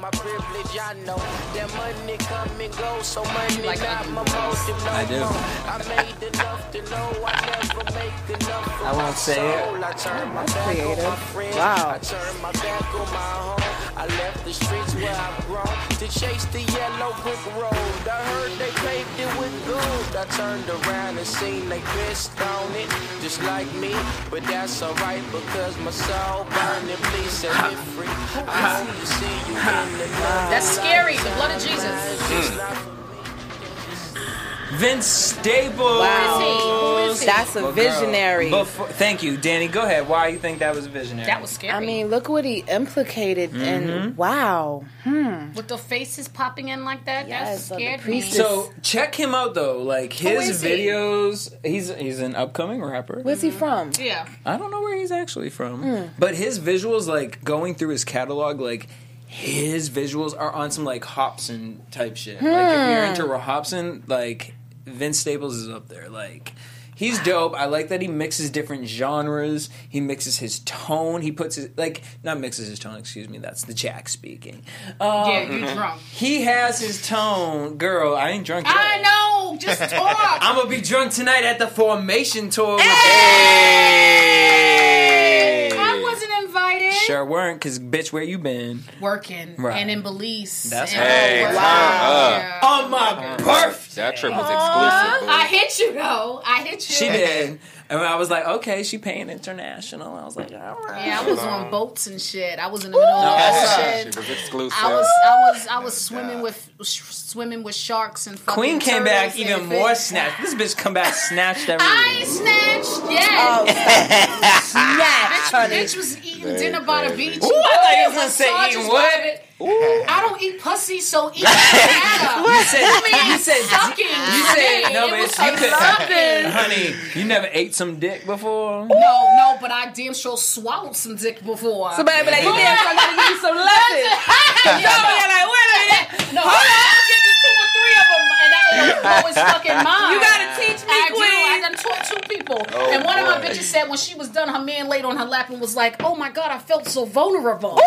My privilege, I know that money come and go, so money like not my boys. motive. No I do. I made enough to know I never make enough. I won't say it. soul. I turned my back on my creative. Wow. I turned my back on my home. I left the streets where I've grown to chase the yellow brick road. I heard they paved it with gold. I turned around and seen they pissed on it, just like me. But that's alright because my soul burning. Please set me free. I hope to see you in the night. That's scary. The blood of Jesus. Mm. Vince Staples. Wow. Who is he? That's a Well, girl, visionary. before- thank you, Dani. Go ahead. Why you think that was a visionary? That was scary. I mean, look what he implicated, Mm-hmm. and wow. Hmm. with the faces popping in like that, Yes, that scared me. So check him out though. Like his is he? videos, he's he's an upcoming rapper. Where's he from? Yeah. I don't know where he's actually from, Hmm. but his visuals, like going through his catalog, like his visuals are on some like Hobson type shit. Like if you're Hmm. into Ra- Hobson, like Vince Staples is up there. Like he's dope. I like that he mixes different genres. He mixes his tone. He puts his like not mixes his tone. Excuse me. That's the Jack speaking. Um, yeah, you drunk. He has his tone, girl. I ain't drunk yet. I know. Just talk. I'm gonna be drunk tonight at the Formation tour. wasn't invited. Sure weren't, cause bitch, where you been? Working Right. and in Belize. That's and right. Hey, wow. turn Yeah. On my birthday. That trip was exclusive. boo. I hit you though. I hit you. She did. And I was like, okay, she paying international. I was like, all right. Yeah, I was on boats and shit. I was in the middle of all that She was exclusive. I was, I was, I was swimming with, sh- swimming with sharks and fucking Queen came back even and more snatched. This bitch come back snatched I everything. ain't snatched yet. Oh, snatch, bitch, honey. bitch was eating Very dinner by the beach. Ooh, I thought you was gonna say massages eating what? Private. I don't eat pussy, so eat matter. You said, I mean, you said, sucking. you said, no, It bitch, you could, sucking. honey, you never ate some dick before? No, no, but I damn sure swallowed some dick before. Somebody be like, you damn sure gotta give you some lessons. Yo, you're like, wait a minute. No, hold on. I'm getting two or three of them, and that ain't always fucking mine. You gotta teach me, I do. Taught two people, Oh, and one of my bitches said when she was done, her man laid on her lap and was like, "Oh my god, I felt so vulnerable." All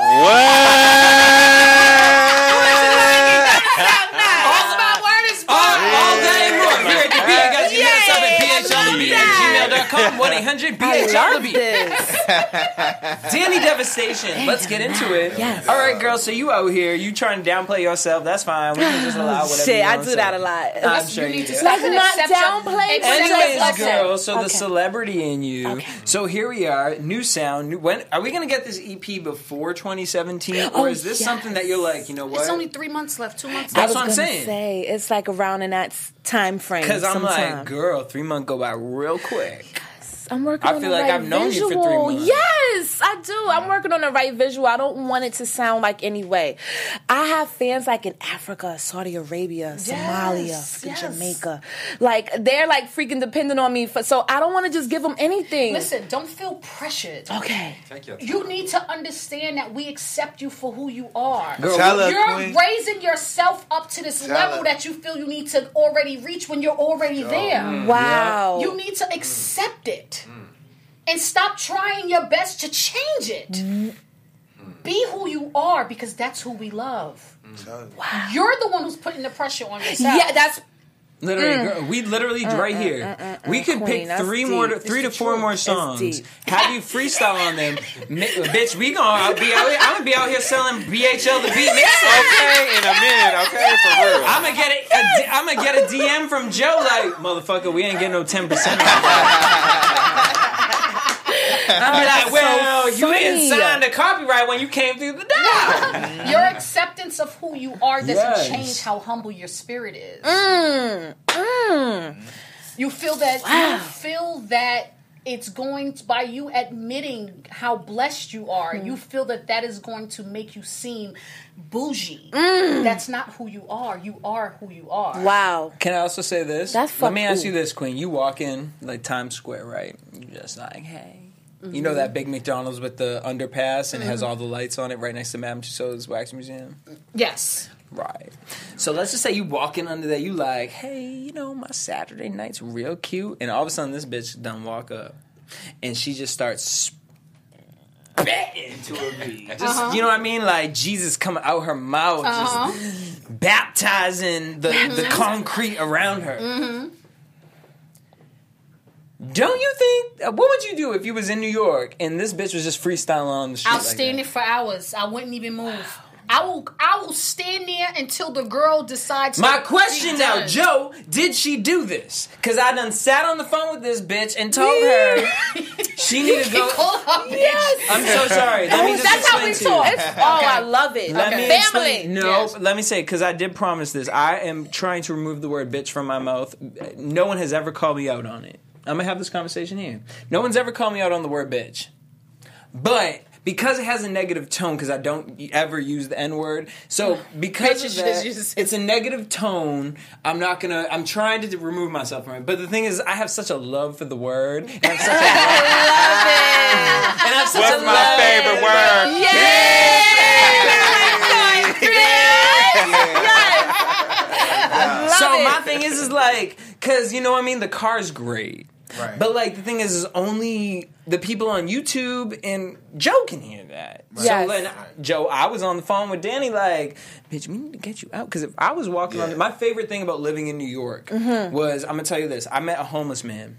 gmail.com, 1 800 I BHL love the beat. this. Dani Devastation. Let's get into it. Yes. All right, girl. So you out here, you trying to downplay yourself? That's fine. We can just allow whatever. Shit, you I wanna do say. that a lot. I'm sure you you need to do. stop Like not downplay, accept but your Anyways, girl. So the celebrity in you. Okay. So here we are. New sound. New, when are we gonna get this EP before 2017, or Oh, is this something that you're like, you know what? It's only three months left. Two months. I That's was what I'm saying. Say it's like around in that s- time frame. Because I'm like, girl, three months go by real quick. I'm working I on feel the like right I've known you visual. for three months. Yes, I do. I'm working on the right visual. I don't want it to sound like any way. I have fans like in Africa, Saudi Arabia, Somalia, Yes, in yes. Jamaica. Like they're like freaking dependent on me for so I don't want to just give them anything. Listen, don't feel pressured. Okay. Thank you. You need to understand that we accept you for who you are. Girl, Tell You're Queen. raising yourself up to this Tell level her. that you feel you need to already reach when you're already there. Wow. You need to accept it and stop trying your best to change it. Be who you are because that's who we love. Wow, You're the one who's putting the pressure on yourself. yeah, that's Literally, mm. girl, we literally uh, right uh, here. Uh, we could Queen, pick that's three more, to, deep. three to four more songs. deep. Have you freestyle on them, Mi- bitch? We gonna I'll be out here. I'm gonna be out here selling BHL the beat mixtape. Okay, in a minute. Okay, for real. I'm gonna get a, a D- I'm gonna get a DM from Joe like, motherfucker, we ain't getting no ten percent. I'll be like, well, you didn't sign the copyright when you came through the door. Your acceptance of who you are doesn't Yes. change how humble your spirit is. mm, mm. You feel that you feel that it's going to, by you admitting how blessed you are. Hmm. You feel that that is going to make you seem bougie. Mm. That's not who you are. You are who you are. Wow. Can I also say this? That's Let me fuck- ask you this, Queen. You walk in like Times Square, right? You're just like, hey. You know that big McDonald's with the underpass and it has all the lights on it right next to Madame Tussauds Wax Museum? Yes. Right. So let's just say you walking under there, you like, hey, you know, my Saturday night's real cute, and all of a sudden this bitch done walk up, and she just starts spitting to a beat. Just Uh-huh. you know what I mean? Like Jesus coming out her mouth, Uh-huh. just baptizing the the concrete around her. Mm-hmm. Don't you think? uh, What would you do if you was in New York and this bitch was just freestyling on the street? I'll like stand that? there for hours. I wouldn't even move. I will. I will stand there until the girl decides. My to question now, done. Joe, did she do this? Because I done sat on the phone with this bitch and told her she needed to go. Call her bitch. Yes. I'm so sorry. Let me just That's how explain we to you. talk. It's, oh, I love it. Let me Family. explain. No, Yes. let me say because I did promise this. I am trying to remove the word bitch from my mouth. No one has ever called me out on it. I'm gonna have this conversation here. No one's ever called me out on the word bitch, but because it has a negative tone, because I don't ever use the N word, so because of that, it's a negative tone. I'm not gonna. I'm trying to remove myself from it. But the thing is, I have such a love for the word. And I have such a and I have such What's a my love- favorite word? so my thing is, is like, cause you know what I mean. The car's great, Right. but like the thing is, is only the people on YouTube and Joe can hear that. So Yes. then, Joe, I was on the phone with Dani, like, bitch, we need to get you out. Cause if I was walking Yeah. on, my favorite thing about living in New York was, I'm gonna tell you this: I met a homeless man.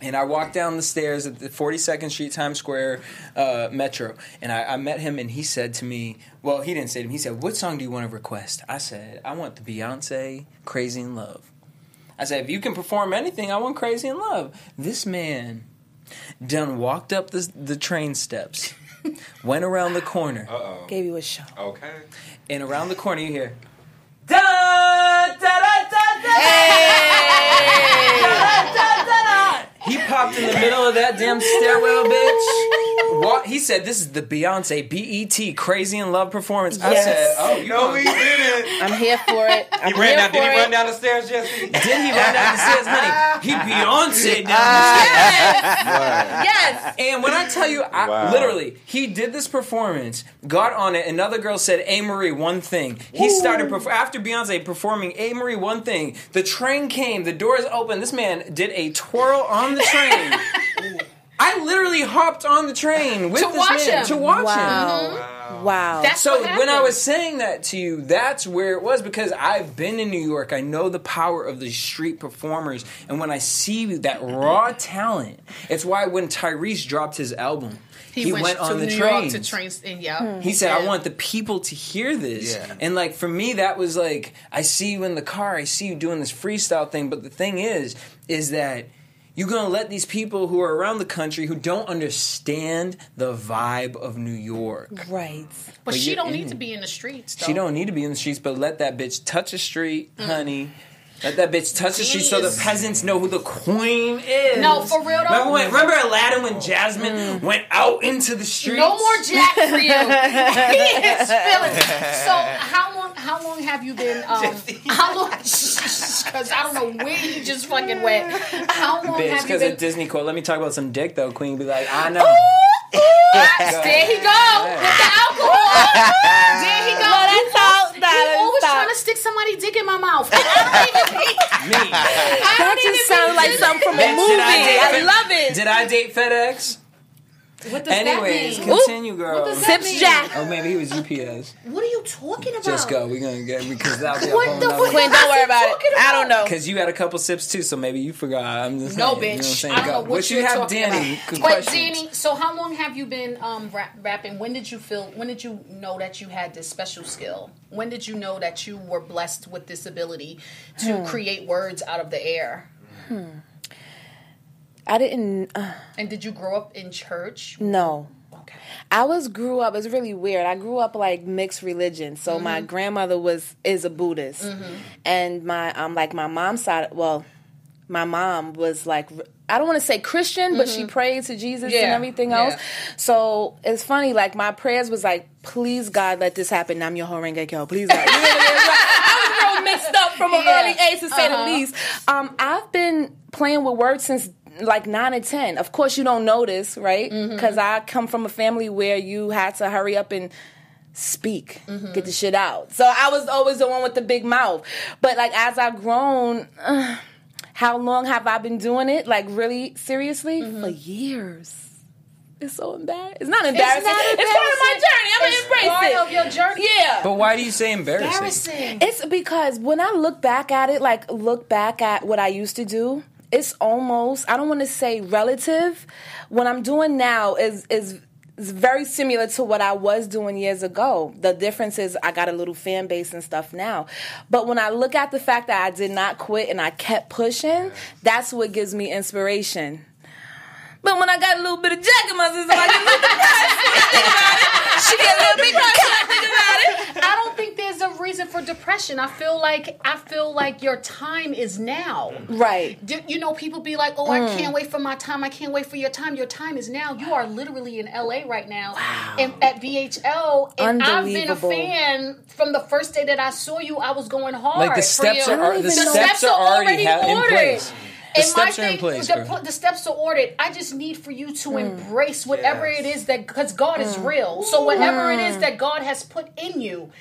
And I walked down the stairs at the 42nd Street Times Square uh, Metro, and I, I met him, and he said to me, "Well, he didn't say to me. He said, "What song do you want to request?" I said, "I want the Beyonce Crazy in Love." I said, if you can perform anything, I want Crazy in Love. This man done walked up the, the train steps, went around the corner. Uh-oh. Gave you a show. Okay. And around the corner, you hear, da da da da da Hey! da da da da He popped in the middle of that damn stairwell, bitch. What? He said, "This is the Beyonce BET Crazy in Love performance." I Yes. said, "Oh, you No, gonna- he did it. I'm here for it. I'm He ran here down. for Did he it. run down the stairs, Jesse? Did he run down the stairs, honey? He Beyonce down the ah. stairs. Yes. And when I tell you, I, Wow. literally, he did this performance, got on it. Another girl said, "Amerie, one thing." He started perf- after Beyonce performing "Amerie, one thing." The train came, the doors opened. This man did a twirl on the train. I literally hopped on the train with To this watch man him. to watch him. Wow. Mm-hmm. Wow. That's So when I was saying that to you, that's where it was because I've been in New York. I know the power of the street performers, and when I see that raw talent, it's why when Tyrese dropped his album, he, went, on to the New train. To trains, and yeah, hmm. He said, "I want the people to hear this." Yeah. And like for me, that was like, I see you in the car, I see you doing this freestyle thing. But the thing is, is that you're gonna let these people who are around the country who don't understand the vibe of New York. right. But, But she don't in need to be in the streets. Though. She don't need to be in the streets, but let that bitch touch a street, mm. honey. Let that bitch touch the street so the peasants know who the queen is. No, for real though. Remember, when, remember Aladdin when Jasmine went out into the street? No more Jack for you. he is feeling. it. So how long? How long have you been? Um, how long? Because I don't know where he just fucking went. How long Bitch, have you been? because been? of Disney quote. Let me talk about some dick though. Queen be like, I know. there he go with the alcohol. there he go. No, that's all. Nah, He that's always stop. trying to stick somebody dick in my mouth. And I don't even be. Me. I That don't just even sounded be like something from a movie. I I love it. Did I date FedEx? What does Anyways, that mean? continue, girl. What does that Sips mean? Jack. Or maybe he was UPS. What are you talking about? Just go. We're gonna get because that'll be a What whole the fuck? Quinn, don't worry about Talking it. I don't know. Because you had a couple sips too, so maybe you forgot. I'm just No, saying, you know what I'm bitch. saying? I don't Go. know what, What you you're have, talking Dani? about. But questions. Dani, so how long have you been um, rap- rapping? When did you feel? When did you know that you had this special skill? When did you know that you were blessed with this ability to Hmm. create words out of the air? I didn't. Uh, And did you grow up in church? no. Okay. I was grew up. It's really weird. I grew up like mixed religion. So my grandmother was is a Buddhist, and my um like my mom's side. Well, my mom was like I don't want to say Christian, but she prayed to Jesus and Yeah, everything yeah. else. So it's funny. Like my prayers was like, please God, let this happen. I'm your horenge girl. Please God. You know what I like- I was real mixed up from an Yeah. early age to say Uh-huh. the least. Um, I've been playing with words since like nine and ten. Of course, you don't notice, right? Mm-hmm. Because I come from a family where you had to hurry up and speak, Mm-hmm. get the shit out. So I was always the one with the big mouth. But like as I've grown, uh, how long have I been doing it? Like really seriously Mm-hmm. for years. It's so embarrassing. It's not embarrassing. not It's part of my journey. I'm It's gonna embrace part it. of your journey. Yeah. But why do you say embarrassing? Embarrassing. It's because when I look back at it, like look back at what I used to do, it's almost I don't want to say relative. What I'm doing now is is is very similar to what I was doing years ago. The difference is I got a little fan base and stuff now. But when I look at the fact that I did not quit and I kept pushing, that's what gives me inspiration. But when I got a little bit of Jack in my system, I get a little depressed when I think about it. She get a little bit depressed when I think about it. I don't think there's a reason for depression. I feel like I feel like your time is now. Right. Do- You know, people be like, "Oh, I mm. can't wait for my time. I can't wait for your time." Your time is now. You are literally in LA right now, wow. and at BHL, and I've been a fan from the first day that I saw you. I was going hard. Like the for steps you. are the steps are already ha- in place. The And my steps are in thing- place. The, girl. pl- the steps are ordered. I just need for you to Hmm. embrace whatever it is that because God is real. So whatever it is that God has put in you,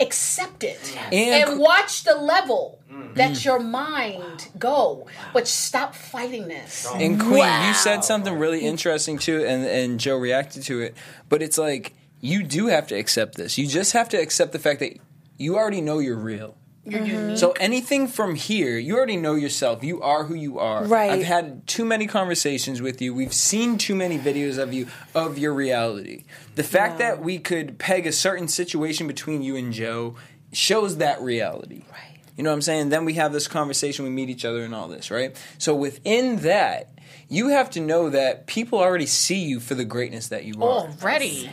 accept it And- and, watch the level Mm. that your mind go. But stop fighting this. And Queen, you said something really interesting too, and and Joe reacted to it. But it's like you do have to accept this. You just have to accept the fact that you already know you're real. You're mm-hmm. unique. So anything from here, you already know yourself. You are who you are. Right. I've had too many conversations with you. We've seen too many videos of you of your reality. The fact that we could peg a certain situation between you and Joe shows that reality. Right. You know what I'm saying? Then we have this conversation, we meet each other and all this, right? So within that, you have to know that people already see you for the greatness that you are Already.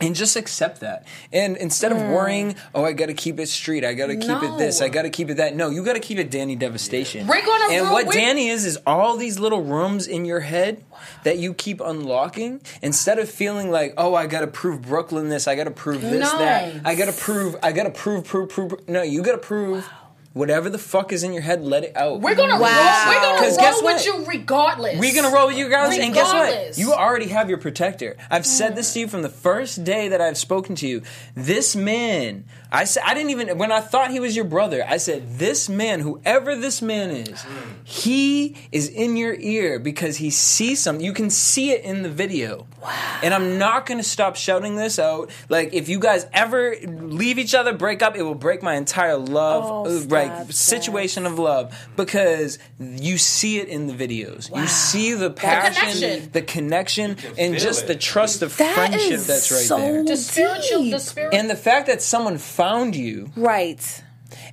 And just accept that. And instead of worrying, hmm. oh, I got to keep it street, I got to keep it this, I got to keep it that. No, you got to keep it Dani Devastation. We're gonna And what Dani is is all these little rooms in your head that you keep unlocking. Instead of feeling like, oh, I got to prove Brooklyn this, I got to prove this No. that, I got to prove, I got to prove, prove, prove, prove. No, you got to prove. Whatever the fuck is in your head, let it out. We're gonna Wow. roll. We're gonna roll guess with what? you regardless. We're gonna roll with you guys, and guess what? You already have your protector. I've said this to you from the first day that I've spoken to you. This man, I said, I didn't even when I thought he was your brother. I said, this man, whoever this man is, he is in your ear because he sees something. You can see it in the video. Wow. And I'm not gonna stop shouting this out. Like, if you guys ever leave each other, break up, it will break my entire love, Oh, uh, stop, like situation of love because you see it in the videos. You see the passion, connection. the connection, and just it. the trust of That friendship is that's right so there. the spiritual. The deep. spirit. And the fact that someone found you Right.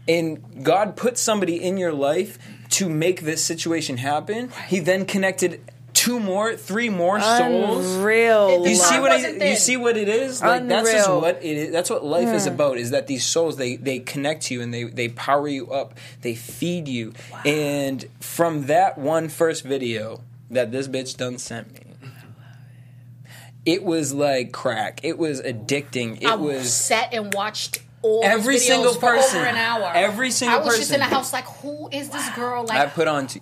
and God put somebody in your life to make this situation happen, He then connected two more, three more souls. Unreal. You see what wasn't it, you see what it is? Like that's just what it is. That's what life is hmm. about. Is that these souls they they connect you and they they power you up. They feed you. And from that one first video that this bitch done sent me. It was like crack. It was addicting. It I was sat and watched all Every single person. over an hour. Every single person. I was just in the house like, who is this girl? Like, I put on to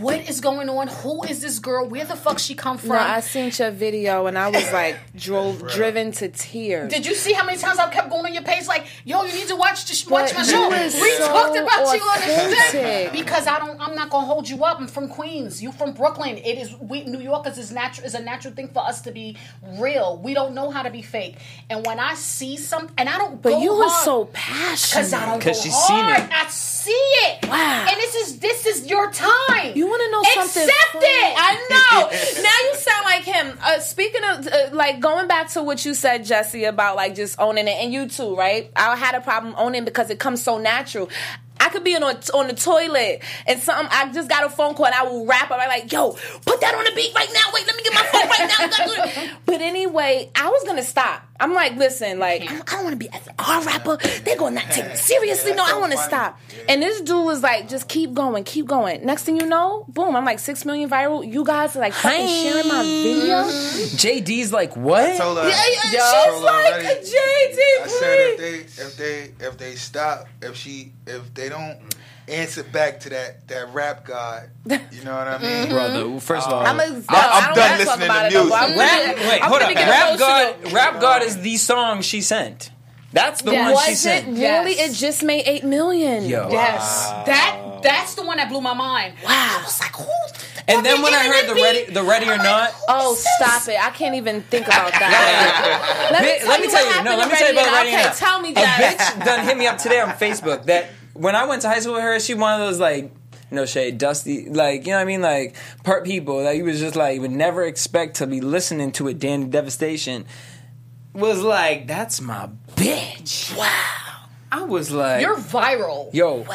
what is going on? Who is this girl? Where the fuck she come from? No, I seen your video and I was like drove driven to tears. Did you see how many times I kept going on your page like, yo, you need to watch this, watch my show. We so talked about you on the authentic. shit because I don't. I'm not gonna hold you up. I'm from Queens. You from Brooklyn. It is. We New Yorkers is natural. Is a natural thing for us to be real. We don't know how to be fake. And when I see something, and I don't. but go you were hard, so Cause I passionate. don't 'Cause go she's seen hard. it. See it. Wow. And this is this is your time. You wanna know something Accept it. I know. now you sound like him. Uh, speaking of, uh, like, going back to what you said, Jesse, about like just owning it, and you too, right? I had a problem owning because it comes so natural. I could be on a, on the toilet and something. I just got a phone call and I will rap up. I'm like, "Yo, put that on the beat right now. Wait, let me get my phone right now." We gotta do it." but anyway, I was gonna stop. I'm like, listen, like, I'm, I don't want to be an R rapper. They're gonna not take me seriously. No, I want to stop. And this dude was like, just keep going, keep going. Next thing you know, boom, I'm like six million viral. You guys are like fucking sharing my video. JD's like what? told her. Yeah, yeah, she's told her like, already. JD, I said if please. they if they if they stop if she if they don't answer back to that that rap god. You know what I mean, brother. First of uh, all, I'm, a, I'm- I'm done listening to music. I'm Rap, wait, I'm hold up. Rap. God, Rap God is the song she sent. That's the Yeah. one she Was it sent. really? Yes. It just made eight million. Yo. Yes, that that's the one that blew my mind. Wow. I was like, who? And then when I heard the Eminem ready, the ready or I'm like, not. who Oh, stop it! I can't even think about that. let me Bi- tell let me you tell you. No, let me tell you about Ready Ready or Okay, Not. tell me, A Jack. bitch done hit me up today on Facebook that when I went to high school with her, she one of those like no shade, dusty, like you know what I mean, like part people that you was just like you would never expect to be listening to it. Dani Devastation was like, that's my bitch. Wow. I was like, You're viral. yo,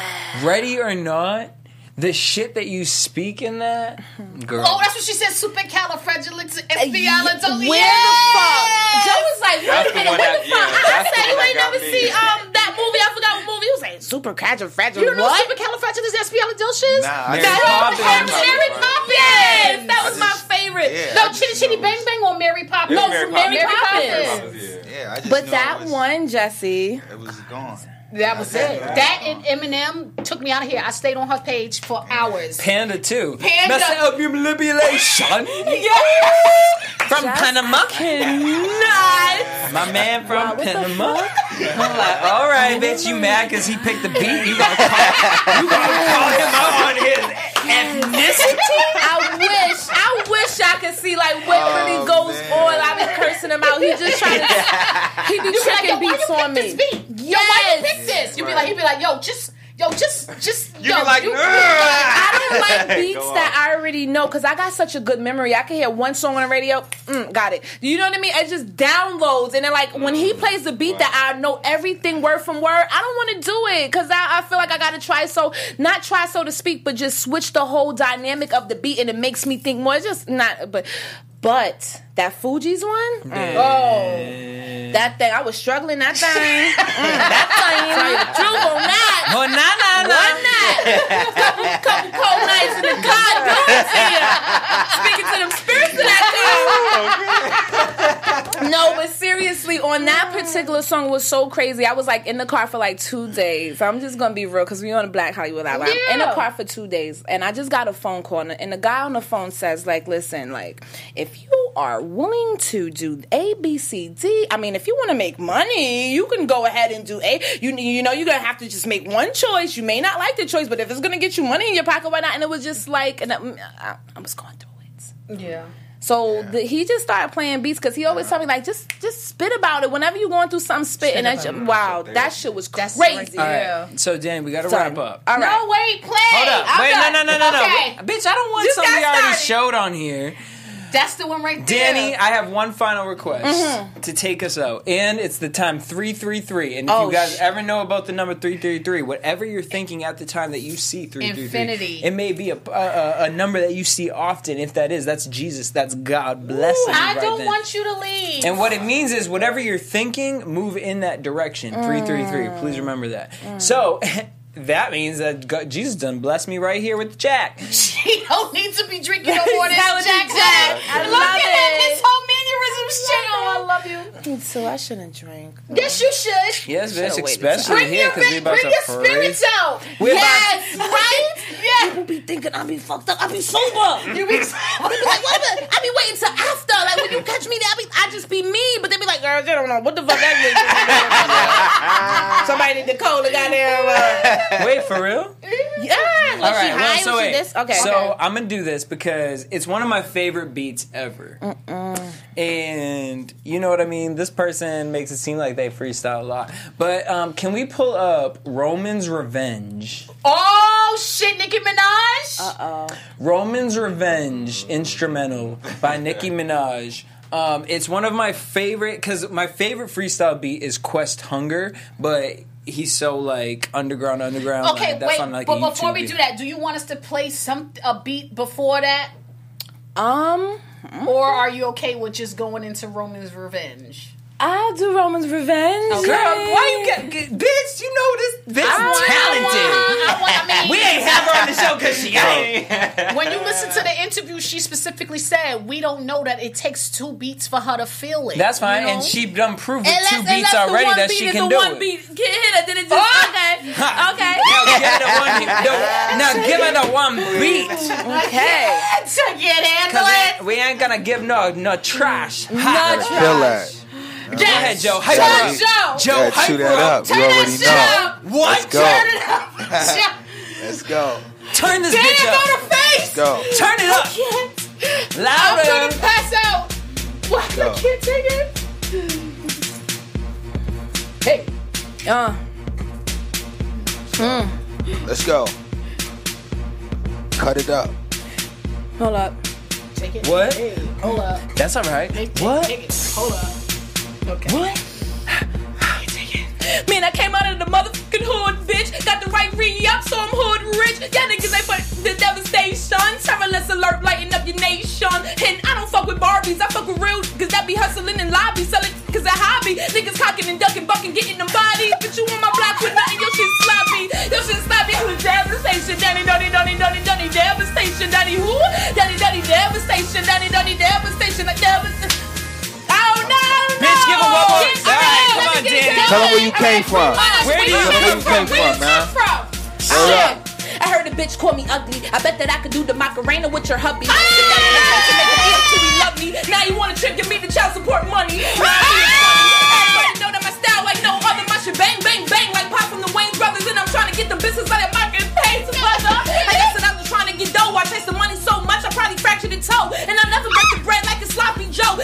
ready or not, the shit that you speak in that, girl. Oh, that's what she said. Supercalifragilisticexpialidocious. Where yeah! the fuck? Joe was like, wait a the minute, what the fuck? yeah, I said, you ain't never got me. see um that movie. I forgot what movie. He was like, super. You don't know what? supercalifragilisticexpialidocious? Nah, I Mary Poppins. Mary Poppins. Yes, that I was my favorite. Yeah, No, Chitty Chitty know- Bang Bang or Mary Poppins? No, Mary from Mary Poppins. Poppins. Yeah, I just But that one, Jesse. it was gone. That was it. That and Eminem took me out of here. I stayed on her page for hours. Panda too. Panda. Messing up your manipulation. Yeah. From Panama. Nuts. My man from Wow, Panama. I'm like, all right, bitch, you mad because he picked the beat? You gotta call, you gotta call him out on his ethnicity? I wish, I wish I could see like what Oh, really goes man. on. I be cursing him out. He just trying to, he be You be like, tricking beats on me. this beat? Yo, why you Yes. pick this? You be like, he be like, yo, just, yo, just, just, You yo, be like, you, "Ugh." I don't like beats that I already know because I got such a good memory. I can hear one song on the radio, mm, got it. You know what I mean? It just downloads, and then like when he plays the beat that I know everything word from word, I don't want to do it because I, I feel like I got to try so not try so to speak, but just switch the whole dynamic of the beat, and it makes me think more. It's just not, but but that Fugees one, mm. oh, that thing I was struggling that thing, mm, that thing. Tell you the truth on that got that particular song was so crazy. I was like in the car for like two days. I'm just gonna be real because we on the Black Hollywood Live. I'm in the car for two days, and I just got a phone call, and- the guy on the phone says, like, listen, like, if you are willing to do A, B, C, D, I mean, if you want to make money, you can go ahead and do A. You you know, you're gonna have to just make one choice. You may not like the choice, but if it's gonna get you money in your pocket, why not? And it was just like, and I, I, I was going through it. yeah. So the, he just started playing beats because he always tell me like just just spit about it whenever you're going through something spit and that shit, wow that shit was That's crazy. All Yeah. so Dani, we gotta wrap up. All right. No, wait, play. Hold up. I'm Wait, done. no, no, no, no, Okay. no. Bitch, I don't want You something we already started. showed on here. That's the one right there. Dani, I have one final request Mm-hmm. to take us out, and it's the time three three three. And if Oh, you guys sh- ever know about the number three three three, whatever you're thinking at the time that you see three three three, Infinity. it may be a, a a number that you see often. If that is, that's Jesus. That's God blessing you I right don't then. want you to leave. And what it means is whatever you're thinking, move in that direction. Three three three. Mm. Please remember that. So. That means that God, Jesus done blessed me right here with the jack. She don't need to be drinking no more than Jack Jack. Look at him. it. His whole mannerisms change. Oh, I love you. So I shouldn't drink. Yes, you should. Yes, bitch, especially Bring here your, because we bring about to your praise. spirits out. We're about- yes, right? Yeah. People be thinking I be fucked up. I be sober. You be They be like, what? the- I be waiting till after. Like when you catch me there, I be I just be me. But they be like, girls, they don't know what the fuck that is. Somebody need to call the goddamn. Uh, Wait, for real? yeah. All right, well, so was she wait. this? Okay. So okay. I'm gonna do this because it's one of my favorite beats ever, and you know what I mean. This person makes it seem like they freestyle a lot, but um, can we pull up Roman's Revenge? Oh shit, Nicki Minaj. Uh oh. Roman's Revenge instrumental by Nicki Minaj. Um, it's one of my favorite because my favorite freestyle beat is Quest Hunger, but he's so like underground, underground. Okay, like, that's wait, on, like, but before YouTube we do that, do you want us to play some a beat before that, um, or are you okay with just going into Roman's Revenge? I'll do Roman's Revenge. Okay. Girl, why you get, get bitch? You know this bitch I want- talented. I want. I mean, we ain't have her on the show because she ain't. when you listen to the interview, she specifically said we don't know that it takes two beats for her to feel it. That's fine, you know? and she done proved with two beats unless the already that beat she is can the do one it. beat get hit, and then it just okay, okay. Now, get the one the- now give her the one beat. Okay. To get handle Cause it. we- we ain't gonna give no no trash. No trash. Feel that. Go ahead, Joe. Hype her up. Joe. Joe, Yeah, hype chew that up. up. You already shit know. up. What? Let's go. Turn it up. Let's go. Turn this Damn, bitch go up. to face. Go. Turn it up. I'm gonna Louder. pass out. What? Go. I can't take it. Hey. Uh. Let's go. Cut it up. Hold up. Take it. What? Hey, hold up. That's all right. Take, What? Take it. Hold up. Okay. What? Man, I came out of the motherfucking hood, bitch. Got the right re-up, so I'm hood rich. Y'all niggas ain't but the devastation. Terrorless alert, lighting up your nation. And I don't fuck with Barbies, I fuck with real, cause that be hustling in lobbies. Selling cause a hobby. Niggas cocking and ducking, bucking, getting them bodies. But you on my block with nothing, your shit sloppy. Your shit sloppy, who's devastation. Dani, Dani, Dani, Dani, Dani, devastation. Dani, who? Dani, Dani, devastation. Dani, Dani, devastation. Like devastation. No, no. Bitch, give her one more. Yes, All right, let come me on, it Dani. done. Tell 'em where you came from. Where do you Tell 'em where you came Where you from, man. come from? Word up. I heard a bitch call me ugly. I bet that I could do the Macarena with your hubby. Sit down and try to make a deal till he love me. Now you wanna trick and me the child support money. Nah, it's funny. Everybody know that my style like no other. My shit bang, bang, bang like pop from the Wayans brothers. And I'm trying to get the business like a market pays mother. I guess that I was trying to get dough. I chased the money so much I probably fractured a toe. And I never break the bread like a sloppy Joe.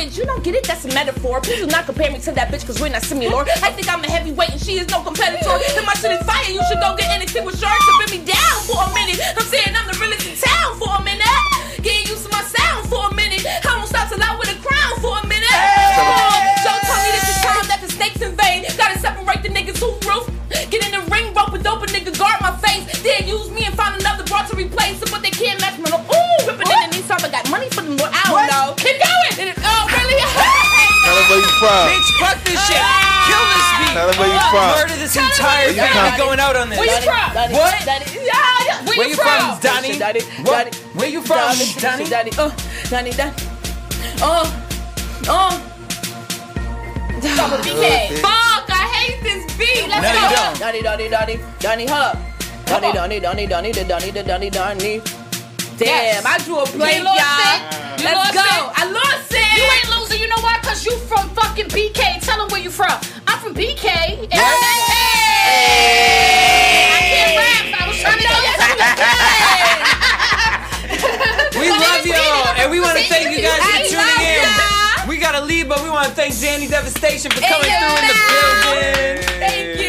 You don't get it? That's a metaphor. Please do not compare me to that bitch because we're not similar. I think I'm a heavyweight and she is no competitor. And my shit is fire. You should go get anything with sharks to bring me down for a minute. I'm saying I'm the realest in town for a minute. From. Bitch, fuck this shit. Kill this beat. Tell them where you from. Murder this entire Where you thing. from? We going out on this. Where you from? What? Daddy, yeah, yeah. Where, Where you from, Donnie? Daddy, What? daddy. Where you from, Daddy, Donnie? daddy, uh, daddy, daddy. Uh, uh. BK. Fuck, I hate this beat. Let's No, go. you don't. Donnie, Donnie, Donnie, Donnie, hold up. Donnie, Donnie, Donnie, Donnie, the Donnie, the Donnie, Donnie. Damn, I drew a blank, You lost y'all. it. You Let's lost go. it. I lost it. You ain't losing. You know why? Cause you from fucking BK. Tell them where you from. I'm from BK. And hey. I can't rap. I was trying to We love y'all, and we want to thank you guys for tuning in. y'all. We gotta leave, but we want to thank Dani Devastation for coming through in the building. Thank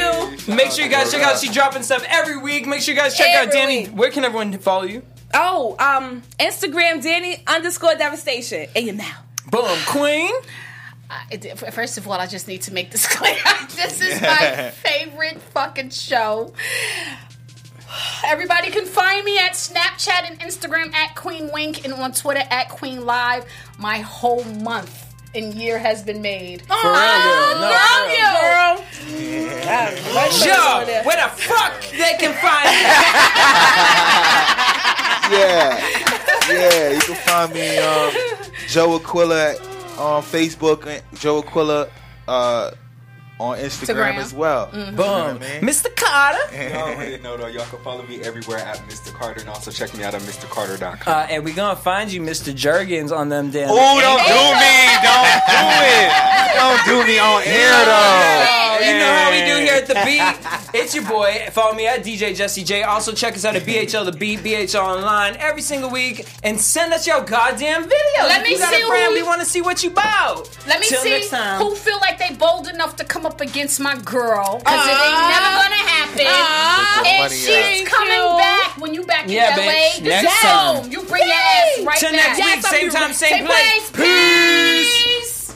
you. Make sure you guys check out. She dropping stuff every week. Make sure you guys check out Dani. week. Where can everyone follow you? Oh, um, Instagram, Dani underscore devastation. And you now. Boom, Queen. It- First of all, I just need to make this clear. this is my favorite fucking show. Everybody can find me at Snapchat and Instagram at Queen Wink and on Twitter at Queen Live. My whole month and year has been made. For real, girl. No, for real. Girl. Joe, where the fuck they can find Yeah. Yeah. You can find me um, Joe Aquila on Facebook Joe Aquila uh, on Instagram, Instagram. as well. you? You know Boom, what I mean? Mr. Carter. Y'all already know though. Y'all can follow me everywhere at Mr. Carter and also check me out on MrCarter.com. Uh, and we gonna find you, Mr. Jergens, on them damn. Oh, don't do me! Don't do it! Don't do me on air though. You know how we do here at the Beat. It's your boy. Follow me at DJ Jesse J. Also check us out at BHL The Beat, BHL Online every single week, and send us your goddamn videos. Let If me you got see a friend, who- we want to see what you bout. Let me Till see next time. who feel like they bold enough to come up against my girl. Because it ain't never uh-huh. gonna happen. Put your And money she's up. coming back when you back Yeah, in LA. bitch. This Next is time. home. You bring your ass right Till back. next week, same time, right- same place. Peace.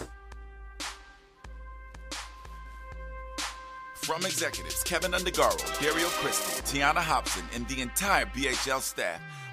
From executives Kevin Undergaro, Dario Crystal, Tiana Hobson, and the entire BHL staff,